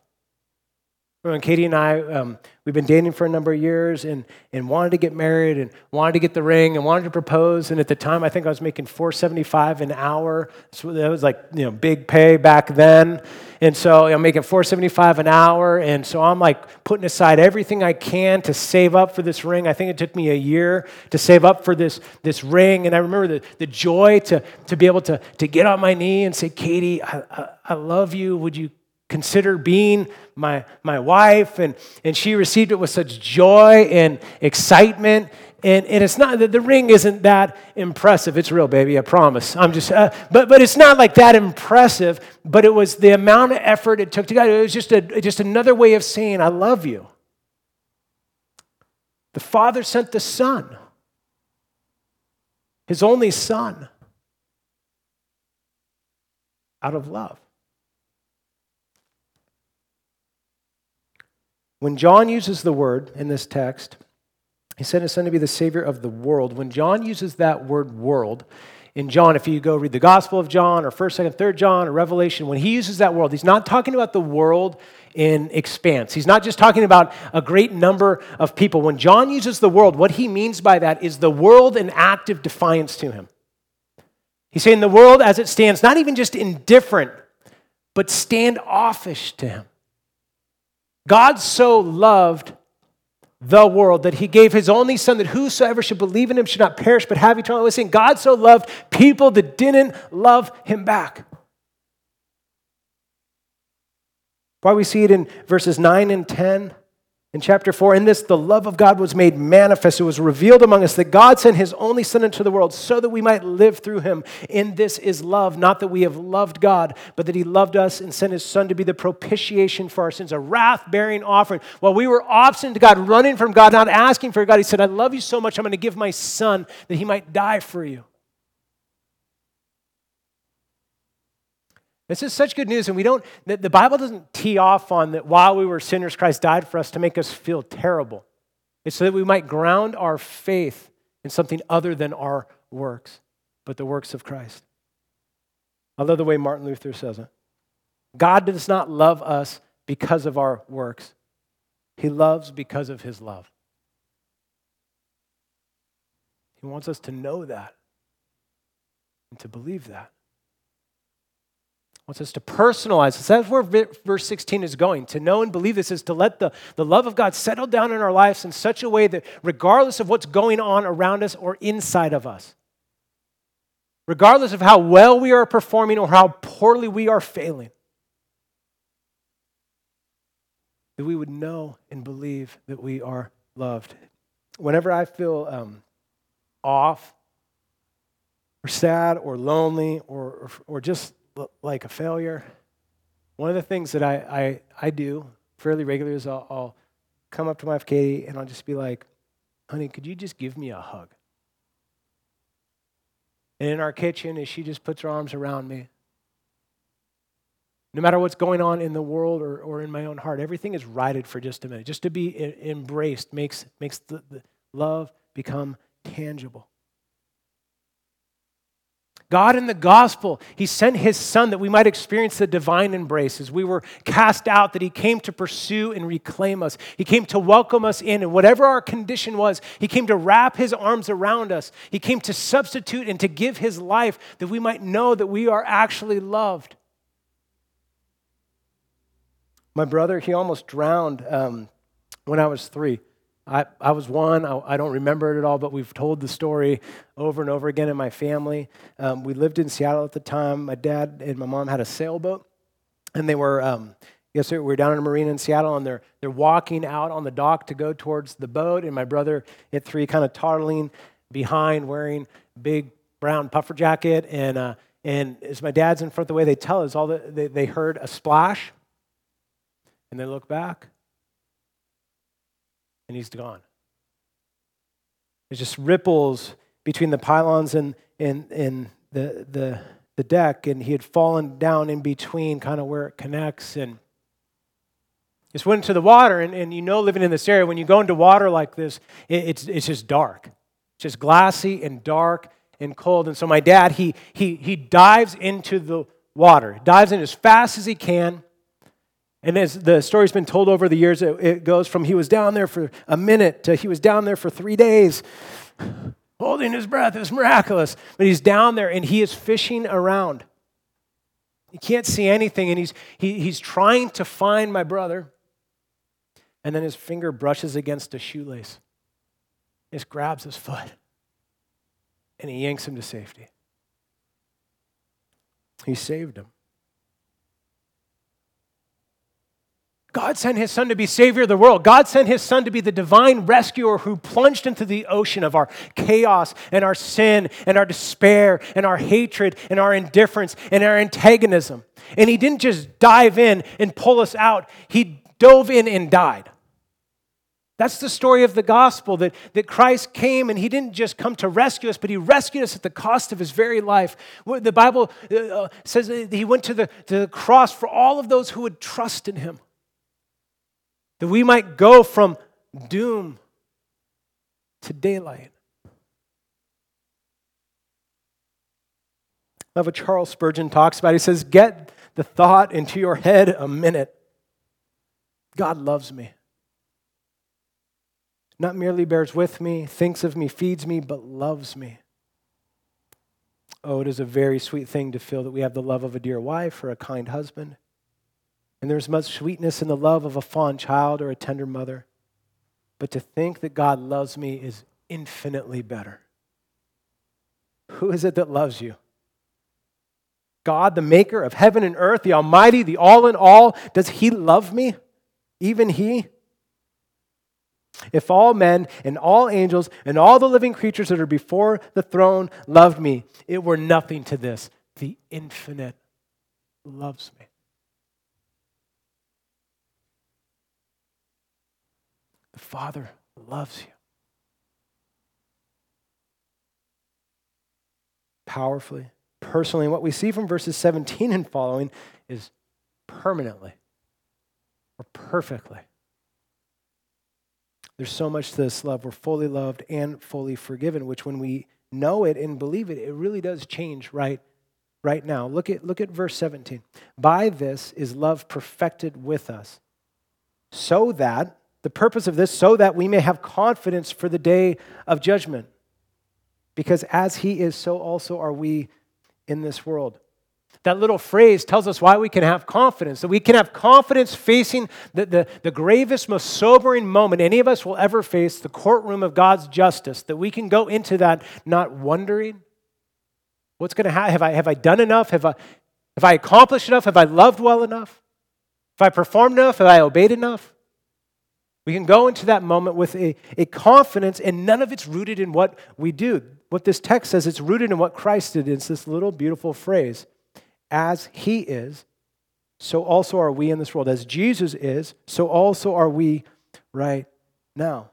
When Katie and I, um, we've been dating for a number of years and, and wanted to get married and wanted to get the ring and wanted to propose. And at the time, I think I was making 475 an hour. So that was like, you know, big pay back then. And so I'm making 475 an hour. And so I'm like putting aside everything I can to save up for this ring. I think it took me a year to save up for this, this ring. And I remember the, the joy to, to be able to, to get on my knee and say, Katie, I, I, I love you. Would you consider being my, my wife. And, and she received it with such joy and excitement. And, and it's not that the ring isn't that impressive. It's real, baby, I promise. I'm just, uh, but, but it's not like that impressive, but it was the amount of effort it took to God. It was just, a, just another way of saying, I love you. The Father sent the Son, His only Son, out of love. When John uses the word in this text, he sent his son to be the savior of the world. When John uses that word world, in John, if you go read the Gospel of John or 1st, 2nd, 3rd John or Revelation, when he uses that world, he's not talking about the world in expanse. He's not just talking about a great number of people. When John uses the world, what he means by that is the world in active defiance to him. He's saying the world as it stands, not even just indifferent, but standoffish to him. God so loved the world that he gave his only son that whosoever should believe in him should not perish but have eternal life. God so loved people that didn't love him back. Why we see it in verses 9 and 10 In chapter 4, in this, the love of God was made manifest. It was revealed among us that God sent his only Son into the world so that we might live through him. In this is love, not that we have loved God, but that he loved us and sent his Son to be the propitiation for our sins, a wrath bearing offering. While we were obstinate to God, running from God, not asking for God, he said, I love you so much, I'm going to give my Son that he might die for you. This is such good news, and we don't, the, the Bible doesn't tee off on that while we were sinners, Christ died for us to make us feel terrible. It's so that we might ground our faith in something other than our works, but the works of Christ. I love the way Martin Luther says it. God does not love us because of our works, He loves because of His love. He wants us to know that and to believe that wants us to personalize this. That's where verse 16 is going. To know and believe this is to let the, the love of God settle down in our lives in such a way that, regardless of what's going on around us or inside of us, regardless of how well we are performing or how poorly we are failing, that we would know and believe that we are loved. Whenever I feel um, off or sad or lonely or, or, or just like a failure. One of the things that I, I, I do fairly regularly is I'll, I'll come up to my wife Katie and I'll just be like, honey, could you just give me a hug? And in our kitchen, as she just puts her arms around me, no matter what's going on in the world or, or in my own heart, everything is righted for just a minute. Just to be embraced makes, makes the, the love become tangible. God in the gospel, He sent His Son that we might experience the divine embrace. As we were cast out, that He came to pursue and reclaim us. He came to welcome us in, and whatever our condition was, He came to wrap His arms around us. He came to substitute and to give His life that we might know that we are actually loved. My brother, he almost drowned um, when I was three. I, I was one, I, I, don't remember it at all, but we've told the story over and over again in my family. Um, we lived in Seattle at the time. My dad and my mom had a sailboat, and they were, um, yes, we were down in a marina in Seattle, and they're, they're walking out on the dock to go towards the boat, and my brother at three kind of toddling behind, wearing big brown puffer jacket, and, uh, and as my dad's in front, the way they tell us, all the, they, they heard a splash, and they look back, and he's gone. There's just ripples between the pylons and, and, and the, the, the deck, and he had fallen down in between, kind of where it connects, and just went into the water. And, and you know, living in this area, when you go into water like this, it, it's, it's just dark. It's just glassy and dark and cold. And so my dad, he, he, he dives into the water, dives in as fast as he can and as the story's been told over the years, it, it, goes from he was down there for a minute to he was down there for three days, holding his breath. It was miraculous. But he's down there and he is fishing around. He can't see anything, and he's, he, he's trying to find my brother. And then his finger brushes against a shoelace. He just grabs his foot and he yanks him to safety. He saved him. God sent his son to be savior of the world. God sent his son to be the divine rescuer who plunged into the ocean of our chaos and our sin and our despair and our hatred and our indifference and our antagonism. And he didn't just dive in and pull us out, he dove in and died. That's the story of the gospel that, that Christ came and he didn't just come to rescue us, but he rescued us at the cost of his very life. The Bible uh, says he went to the, to the cross for all of those who would trust in him that we might go from doom to daylight. I love what Charles Spurgeon talks about. He says, Get the thought into your head a minute. God loves me. Not merely bears with me, thinks of me, feeds me, but loves me. Oh, it is a very sweet thing to feel that we have the love of a dear wife or a kind husband. And there's much sweetness in the love of a fond child or a tender mother. But to think that God loves me is infinitely better. Who is it that loves you? God, the maker of heaven and earth, the Almighty, the all in all. Does He love me? Even He? If all men and all angels and all the living creatures that are before the throne loved me, it were nothing to this. The infinite loves me. The Father loves you. Powerfully, personally. What we see from verses 17 and following is permanently or perfectly. There's so much to this love. We're fully loved and fully forgiven, which when we know it and believe it, it really does change right, right now. Look at, look at verse 17. By this is love perfected with us, so that, the purpose of this, so that we may have confidence for the day of judgment. Because as he is, so also are we in this world. That little phrase tells us why we can have confidence, that we can have confidence facing the, the, the, gravest, most sobering moment any of us will ever face, the courtroom of God's justice, that we can go into that not wondering what's going to happen. Have I, have I done enough? Have I, have I accomplished enough? Have I loved well enough? Have I performed enough? Have I obeyed enough? We can go into that moment with a, a confidence, and none of it's rooted in what we do. What this text says, it's rooted in what Christ did. It's this little beautiful phrase as he is, so also are we in this world. As Jesus is, so also are we right now.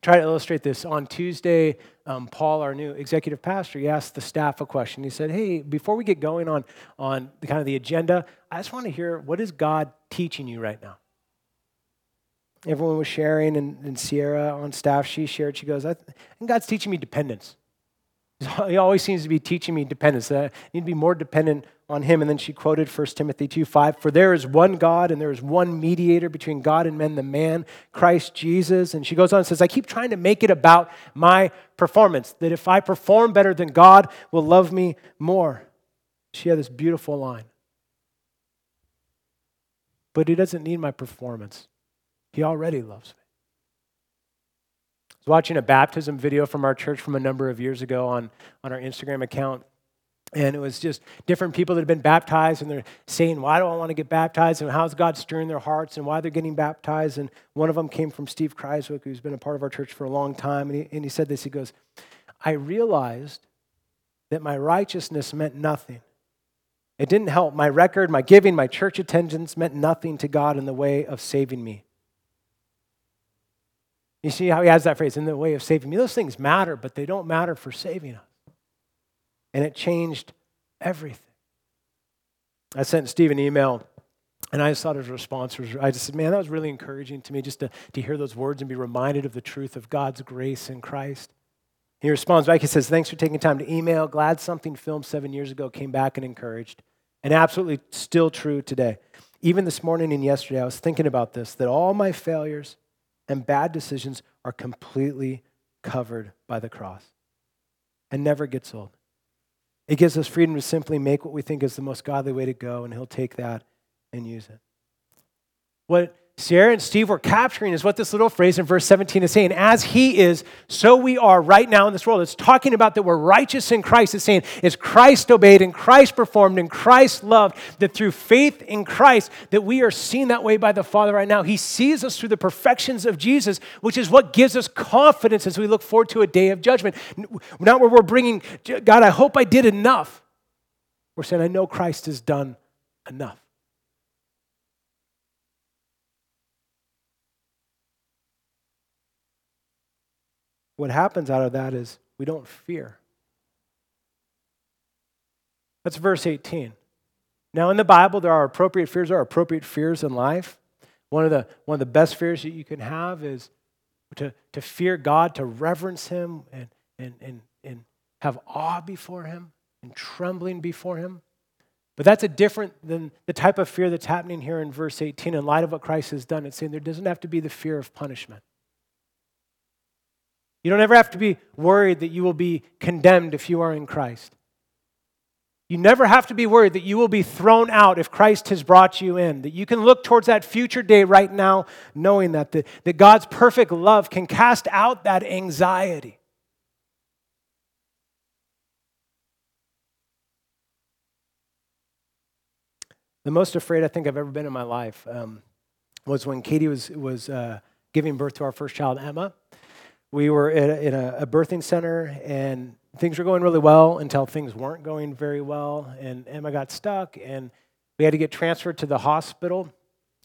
Try to illustrate this. On Tuesday, um, Paul, our new executive pastor, he asked the staff a question. He said, Hey, before we get going on, on the kind of the agenda, I just want to hear what is God teaching you right now? Everyone was sharing, and, and Sierra on staff, she shared, she goes, I think God's teaching me dependence. He always seems to be teaching me dependence. I need to be more dependent on him. And then she quoted 1 Timothy 2 5 For there is one God and there is one mediator between God and men, the man, Christ Jesus. And she goes on and says, I keep trying to make it about my performance, that if I perform better, then God will love me more. She had this beautiful line. But he doesn't need my performance, he already loves me I was watching a baptism video from our church from a number of years ago on, on our Instagram account. And it was just different people that had been baptized, and they're saying, Why do I want to get baptized? And how's God stirring their hearts, and why they're getting baptized? And one of them came from Steve Kreiswick, who's been a part of our church for a long time. And he, and he said this He goes, I realized that my righteousness meant nothing. It didn't help. My record, my giving, my church attendance meant nothing to God in the way of saving me. You see how he has that phrase in the way of saving me. Those things matter, but they don't matter for saving us. And it changed everything. I sent Steve an email, and I just thought his response was I just said, Man, that was really encouraging to me just to, to hear those words and be reminded of the truth of God's grace in Christ. He responds back, he says, Thanks for taking time to email. Glad something filmed seven years ago came back and encouraged. And absolutely still true today. Even this morning and yesterday, I was thinking about this that all my failures, and bad decisions are completely covered by the cross and never gets old. It gives us freedom to simply make what we think is the most godly way to go, and He'll take that and use it. What Sierra and Steve were capturing is what this little phrase in verse 17 is saying. As he is, so we are right now in this world. It's talking about that we're righteous in Christ. It's saying, is Christ obeyed and Christ performed and Christ loved, that through faith in Christ, that we are seen that way by the Father right now. He sees us through the perfections of Jesus, which is what gives us confidence as we look forward to a day of judgment. Not where we're bringing, God, I hope I did enough. We're saying, I know Christ has done enough. What happens out of that is we don't fear. That's verse 18. Now, in the Bible, there are appropriate fears. There are appropriate fears in life. One of the, one of the best fears that you can have is to, to fear God, to reverence Him, and, and, and, and have awe before Him and trembling before Him. But that's a different than the type of fear that's happening here in verse 18 in light of what Christ has done. It's saying there doesn't have to be the fear of punishment. You don't ever have to be worried that you will be condemned if you are in Christ. You never have to be worried that you will be thrown out if Christ has brought you in. That you can look towards that future day right now, knowing that, that God's perfect love can cast out that anxiety. The most afraid I think I've ever been in my life um, was when Katie was, was uh, giving birth to our first child, Emma. We were in a, in a, birthing center, and things were going really well until things weren't going very well. And Emma got stuck, and we had to get transferred to the hospital.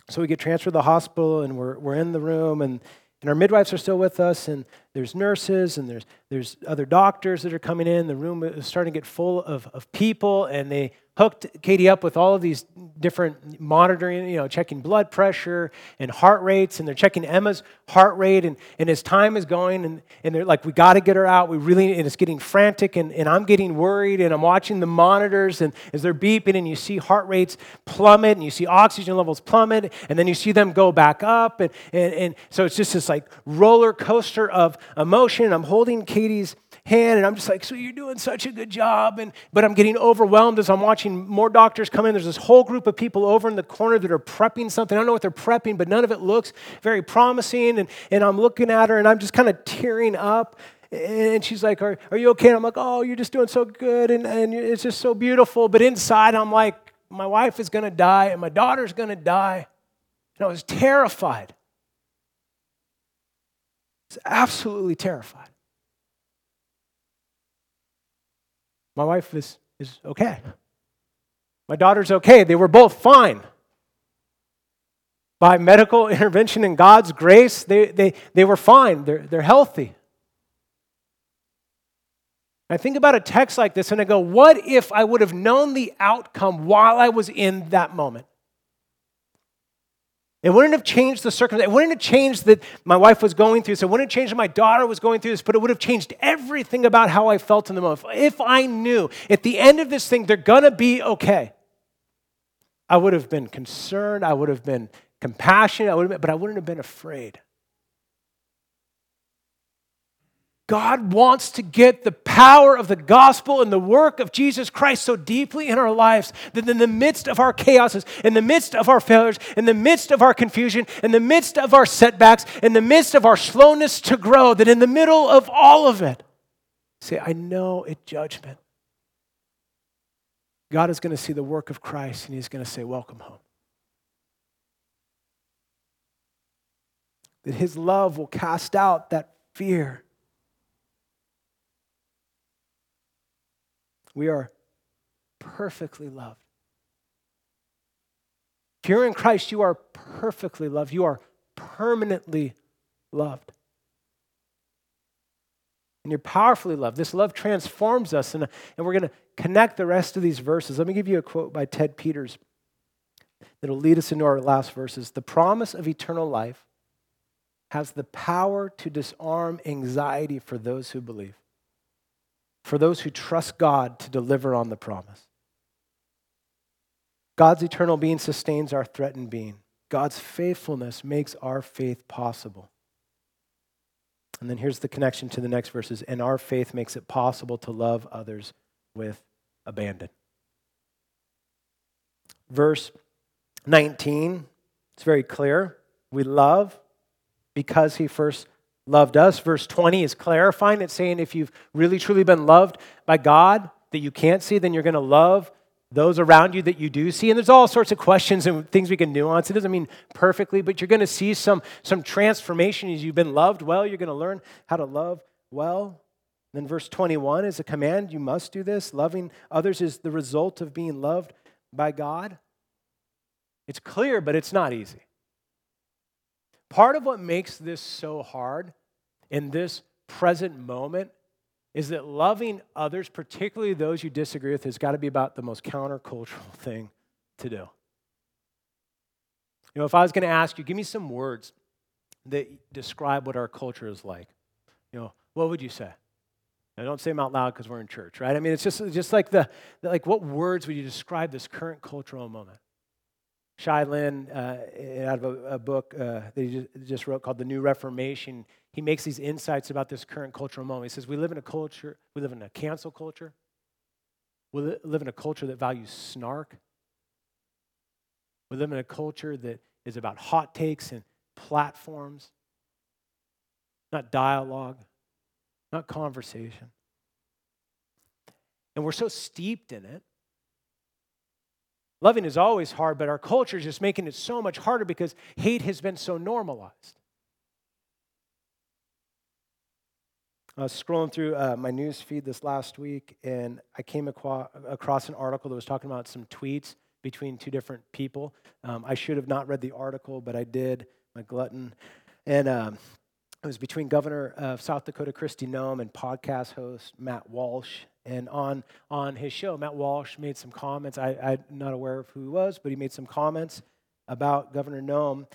So we get transferred to the hospital, and we're, we're in the room, and, and our midwives are still with us, and there's nurses, and there's, there's other doctors that are coming in. The room is starting to get full of, of people, and they hooked Katie up with all of these different monitoring, you know, checking blood pressure and heart rates, and they're checking Emma's heart rate, and, and as time is going, and, and they're like, we got to get her out. We really, and it's getting frantic, and, and I'm getting worried, and I'm watching the monitors, and as they're beeping, and you see heart rates plummet, and you see oxygen levels plummet, and then you see them go back up, and, and, and so it's just this like roller coaster of emotion. I'm holding Katie's hand and I'm just like, so you're doing such a good job. And, but I'm getting overwhelmed as I'm watching more doctors come in. There's this whole group of people over in the corner that are prepping something. I don't know what they're prepping, but none of it looks very promising. And, and I'm looking at her and I'm just kind of tearing up. And she's like, are, are you okay? And I'm like, oh, you're just doing so good. And, and it's just so beautiful. But inside, I'm like, my wife is going to die and my daughter's going to die. And I was terrified. Was absolutely terrified. My wife is, is okay. My daughter's okay. They were both fine. By medical intervention and God's grace, they, they, they were fine. They're, they're healthy. I think about a text like this and I go, what if I would have known the outcome while I was in that moment? It wouldn't have changed the circumstance. It wouldn't have changed that my wife was going through this. It wouldn't have changed that my daughter was going through this, but it would have changed everything about how I felt in the moment. If I knew at the end of this thing, they're going to be okay, I would have been concerned. I would have been compassionate, I would have been, but I wouldn't have been afraid. God wants to get the power of the gospel and the work of Jesus Christ so deeply in our lives that in the midst of our chaoses, in the midst of our failures, in the midst of our confusion, in the midst of our setbacks, in the midst of our slowness to grow, that in the middle of all of it, say, I know it judgment. God is going to see the work of Christ and he's going to say, Welcome home. That his love will cast out that fear We are perfectly loved. If you're in Christ, you are perfectly loved. You are permanently loved. And you're powerfully loved. This love transforms us, and, and we're going to connect the rest of these verses. Let me give you a quote by Ted Peters that'll lead us into our last verses. The promise of eternal life has the power to disarm anxiety for those who believe for those who trust God to deliver on the promise. God's eternal being sustains our threatened being. God's faithfulness makes our faith possible. And then here's the connection to the next verses. And our faith makes it possible to love others with abandon. Verse 19, it's very clear. We love because he first loved us. Verse 20 is clarifying. It's saying if you've really truly been loved by God that you can't see, then you're going to love those around you that you do see. And there's all sorts of questions and things we can nuance. It doesn't mean perfectly, but you're going to see some, some transformation as you've been loved well. You're going to learn how to love well. Then verse 21 is a command. You must do this. Loving others is the result of being loved by God. It's clear, but it's not easy. Part of what makes this so hard in this present moment is that loving others, particularly those you disagree with, has got to be about the most countercultural thing to do. You know, if I was going to ask you, give me some words that describe what our culture is like, you know, what would you say? Now, don't say them out loud because we're in church, right? I mean, it's just, just like the, like what words would you describe this current cultural moment? Shai Linne, uh, out of a, a book uh, that he just wrote called The New Reformation, he makes these insights about this current cultural moment. He says, We live in a culture, we live in a cancel culture. We live in a culture that values snark. We live in a culture that is about hot takes and platforms, not dialogue, not conversation. And we're so steeped in it Loving is always hard, but our culture is just making it so much harder because hate has been so normalized. I was scrolling through uh, my news feed this last week, and I came aqua- across an article that was talking about some tweets between two different people. Um, I should have not read the article, but I did. My glutton, and um, it was between Governor of South Dakota Kristi Noem and podcast host Matt Walsh. And on on his show, Matt Walsh made some comments. I, I'm not aware of who he was, but he made some comments about Governor Noem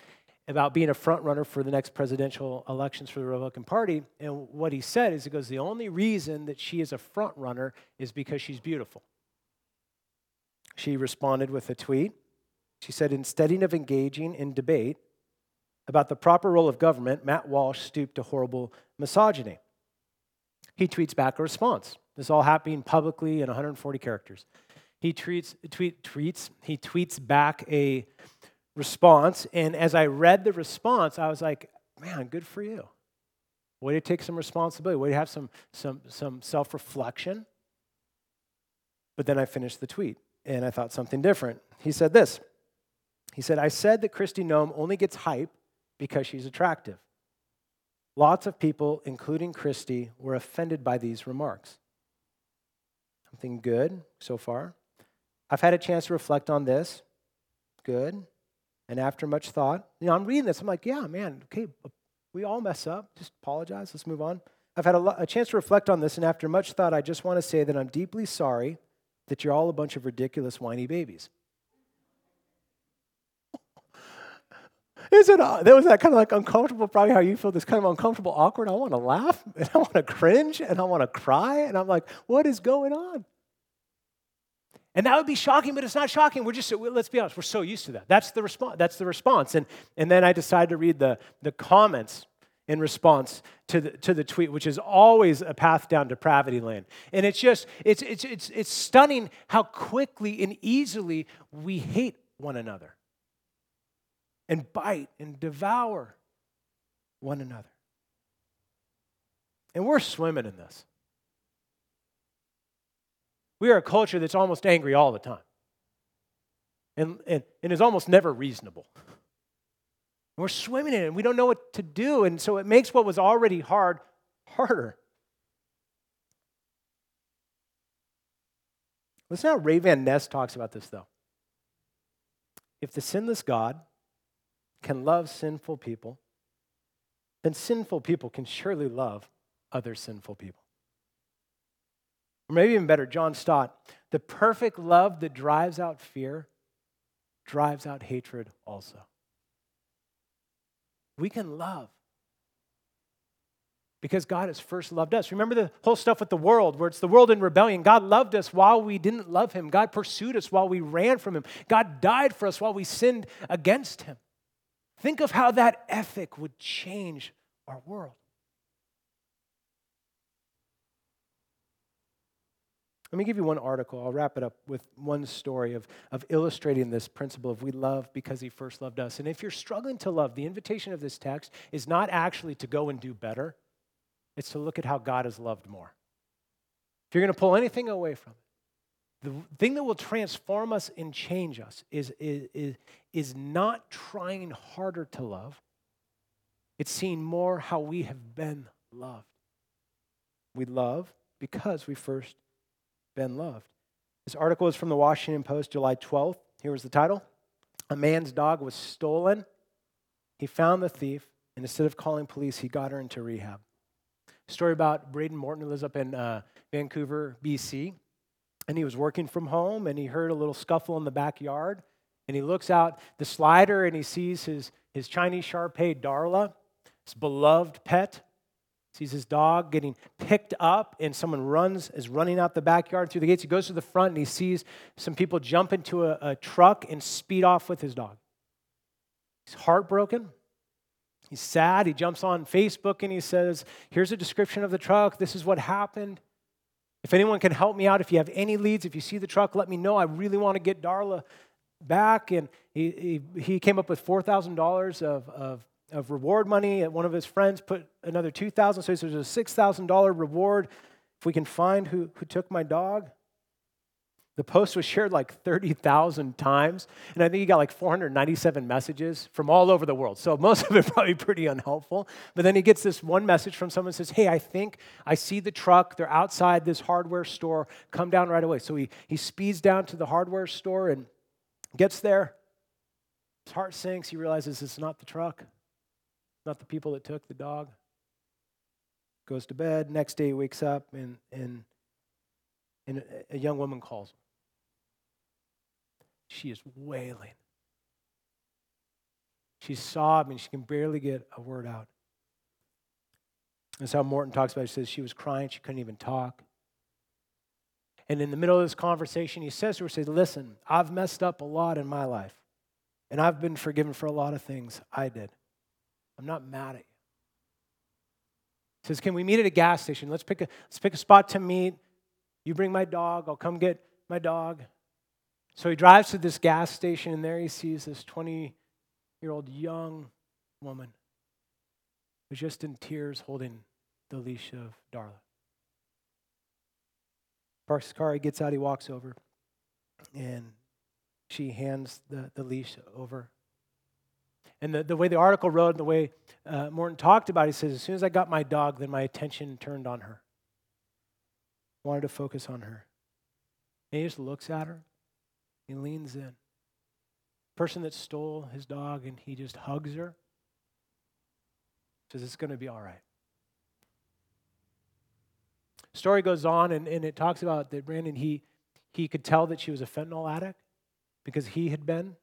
about being a front runner for the next presidential elections for the Republican Party. And what he said is, he goes, the only reason that she is a front runner is because she's beautiful. She responded with a tweet. She said, instead of engaging in debate about the proper role of government, Matt Walsh stooped to horrible misogyny. He tweets back a response. This all happening publicly in 140 characters. He tweets, tweet, tweets, he tweets back a response. And as I read the response, I was like, man, good for you. Way to take some responsibility, way to have some, some, some self reflection. But then I finished the tweet and I thought something different. He said this He said, I said that Kristi Noem only gets hype because she's attractive. Lots of people, including Kristi, were offended by these remarks. Something good so far. I've had a chance to reflect on this. Good. And after much thought, you know, I'm reading this. I'm like, yeah, man, okay, we all mess up. Just apologize. Let's move on. I've had a, a chance to reflect on this, and after much thought, I just want to say that I'm deeply sorry that you're all a bunch of ridiculous, whiny babies. Is it? Uh, that was that kind of like uncomfortable, probably how you feel. This kind of uncomfortable, awkward. I want to laugh and I want to cringe and I want to cry and I'm like, what is going on? And that would be shocking, but it's not shocking. We're just, let's be honest, we're so used to that. That's the response. That's the response. And, and then I decided to read the, the comments in response to the, to the tweet, which is always a path down depravity land. And it's just, it's, it's, it's, it's stunning how quickly and easily we hate one another and bite and devour one another. And we're swimming in this. We are a culture that's almost angry all the time and, and, and is almost never reasonable. We're swimming in it and we don't know what to do. And so it makes what was already hard harder. Listen how Ray Van Ness talks about this, though. If the sinless God can love sinful people, then sinful people can surely love other sinful people. Or maybe even better, John Stott the perfect love that drives out fear drives out hatred also. We can love because God has first loved us. Remember the whole stuff with the world, where it's the world in rebellion. God loved us while we didn't love Him. God pursued us while we ran from Him. God died for us while we sinned against Him. Think of how that ethic would change our world. Let me give you one article. I'll wrap it up with one story of, of illustrating this principle of we love because he first loved us. And if you're struggling to love, the invitation of this text is not actually to go and do better, it's to look at how God has loved more. If you're going to pull anything away from it, the thing that will transform us and change us is, is, is, is not trying harder to love, it's seeing more how we have been loved. We love because we first been loved. This article is from the Washington Post, July 12th. Here was the title A man's dog was stolen. He found the thief, and instead of calling police, he got her into rehab. story about Brandon Morton, who lives up in uh, Vancouver, BC. And he was working from home, and he heard a little scuffle in the backyard. And he looks out the slider, and he sees his, his Chinese Shar Pei Darla, his beloved pet, sees his dog getting picked up and someone runs is running out the backyard through the gates. He goes to the front and he sees some people jump into a, a truck and speed off with his dog. He's heartbroken. He's sad. He jumps on facebook and he says here's a description of the truck. This is what happened if anyone can help me out if you have any leads if you see the truck let me know i really want to get darla back and he, he, he came up with $4000 of, of of reward money. One of his friends put another 2000 so there's a $6,000 reward if we can find who, who took my dog. The post was shared like 30,000 times, and I think he got like 497 messages from all over the world. So most of it probably pretty unhelpful. But then he gets this one message from someone says, Hey, I think I see the truck. They're outside this hardware store. Come down right away. So he, he speeds down to the hardware store and gets there. His heart sinks. He realizes it's not the truck, not the people that took the dog. Goes to bed. Next day he wakes up and, and, and a, young woman calls him. She is wailing. She's sobbing. She can barely get a word out. That's how Morton talks about it. He says she was crying. She couldn't even talk. And in the middle of this conversation, he says to her, says, listen, I've messed up a lot in my life. And I've been forgiven for a lot of things I did. I'm not mad at you. He says, Can we meet at a gas station? Let's pick a, let's pick a spot to meet. You bring my dog, I'll come get my dog. So he drives to this gas station, and there he sees this 20 year old young woman who's just in tears holding the leash of Darla. Parks his car, he gets out, he walks over, and she hands the, the leash over. And the, the way the article wrote the way uh, Morton talked about it, he says, As soon as I got my dog, then my attention turned on her. I wanted to focus on her. And he just looks at her, he leans in. Person that stole his dog, and he just hugs her. Says, It's going to be all right. Story goes on, and, and it talks about that Brandon, he, he could tell that she was a fentanyl addict because he had been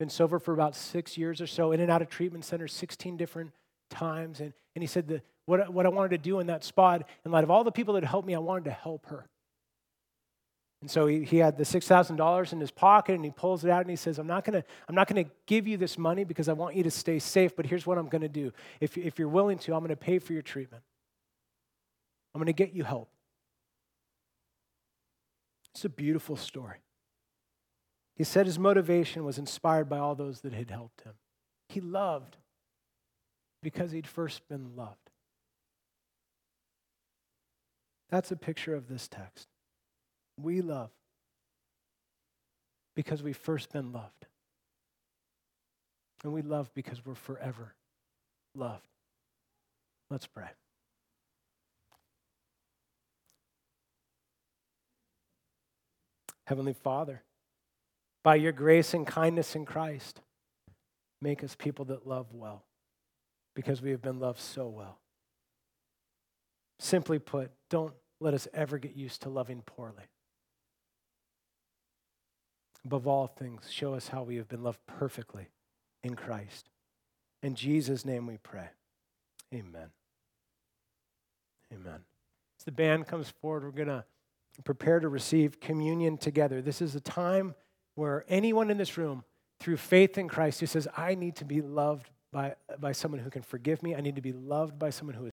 been sober for about six years or so, in and out of treatment centers 16 different times. And, and he said that what, what I wanted to do in that spot, in light of all the people that helped me, I wanted to help her. And so he, he had the $6,000 in his pocket and he pulls it out and he says, I'm not going to give you this money because I want you to stay safe, but here's what I'm going to do. If, if you're willing to, I'm going to pay for your treatment. I'm going to get you help. It's a beautiful story. He said his motivation was inspired by all those that had helped him. He loved because he'd first been loved. That's a picture of this text. We love because we've first been loved. And we love because we're forever loved. Let's pray. Heavenly Father, by your grace and kindness in Christ, make us people that love well because we have been loved so well. Simply put, don't let us ever get used to loving poorly. Above all things, show us how we have been loved perfectly in Christ. In Jesus' name we pray. Amen. Amen. As the band comes forward, we're going to prepare to receive communion together. This is a time where anyone in this room, through faith in Christ, who says, I need to be loved by, by someone who can forgive me, I need to be loved by someone who is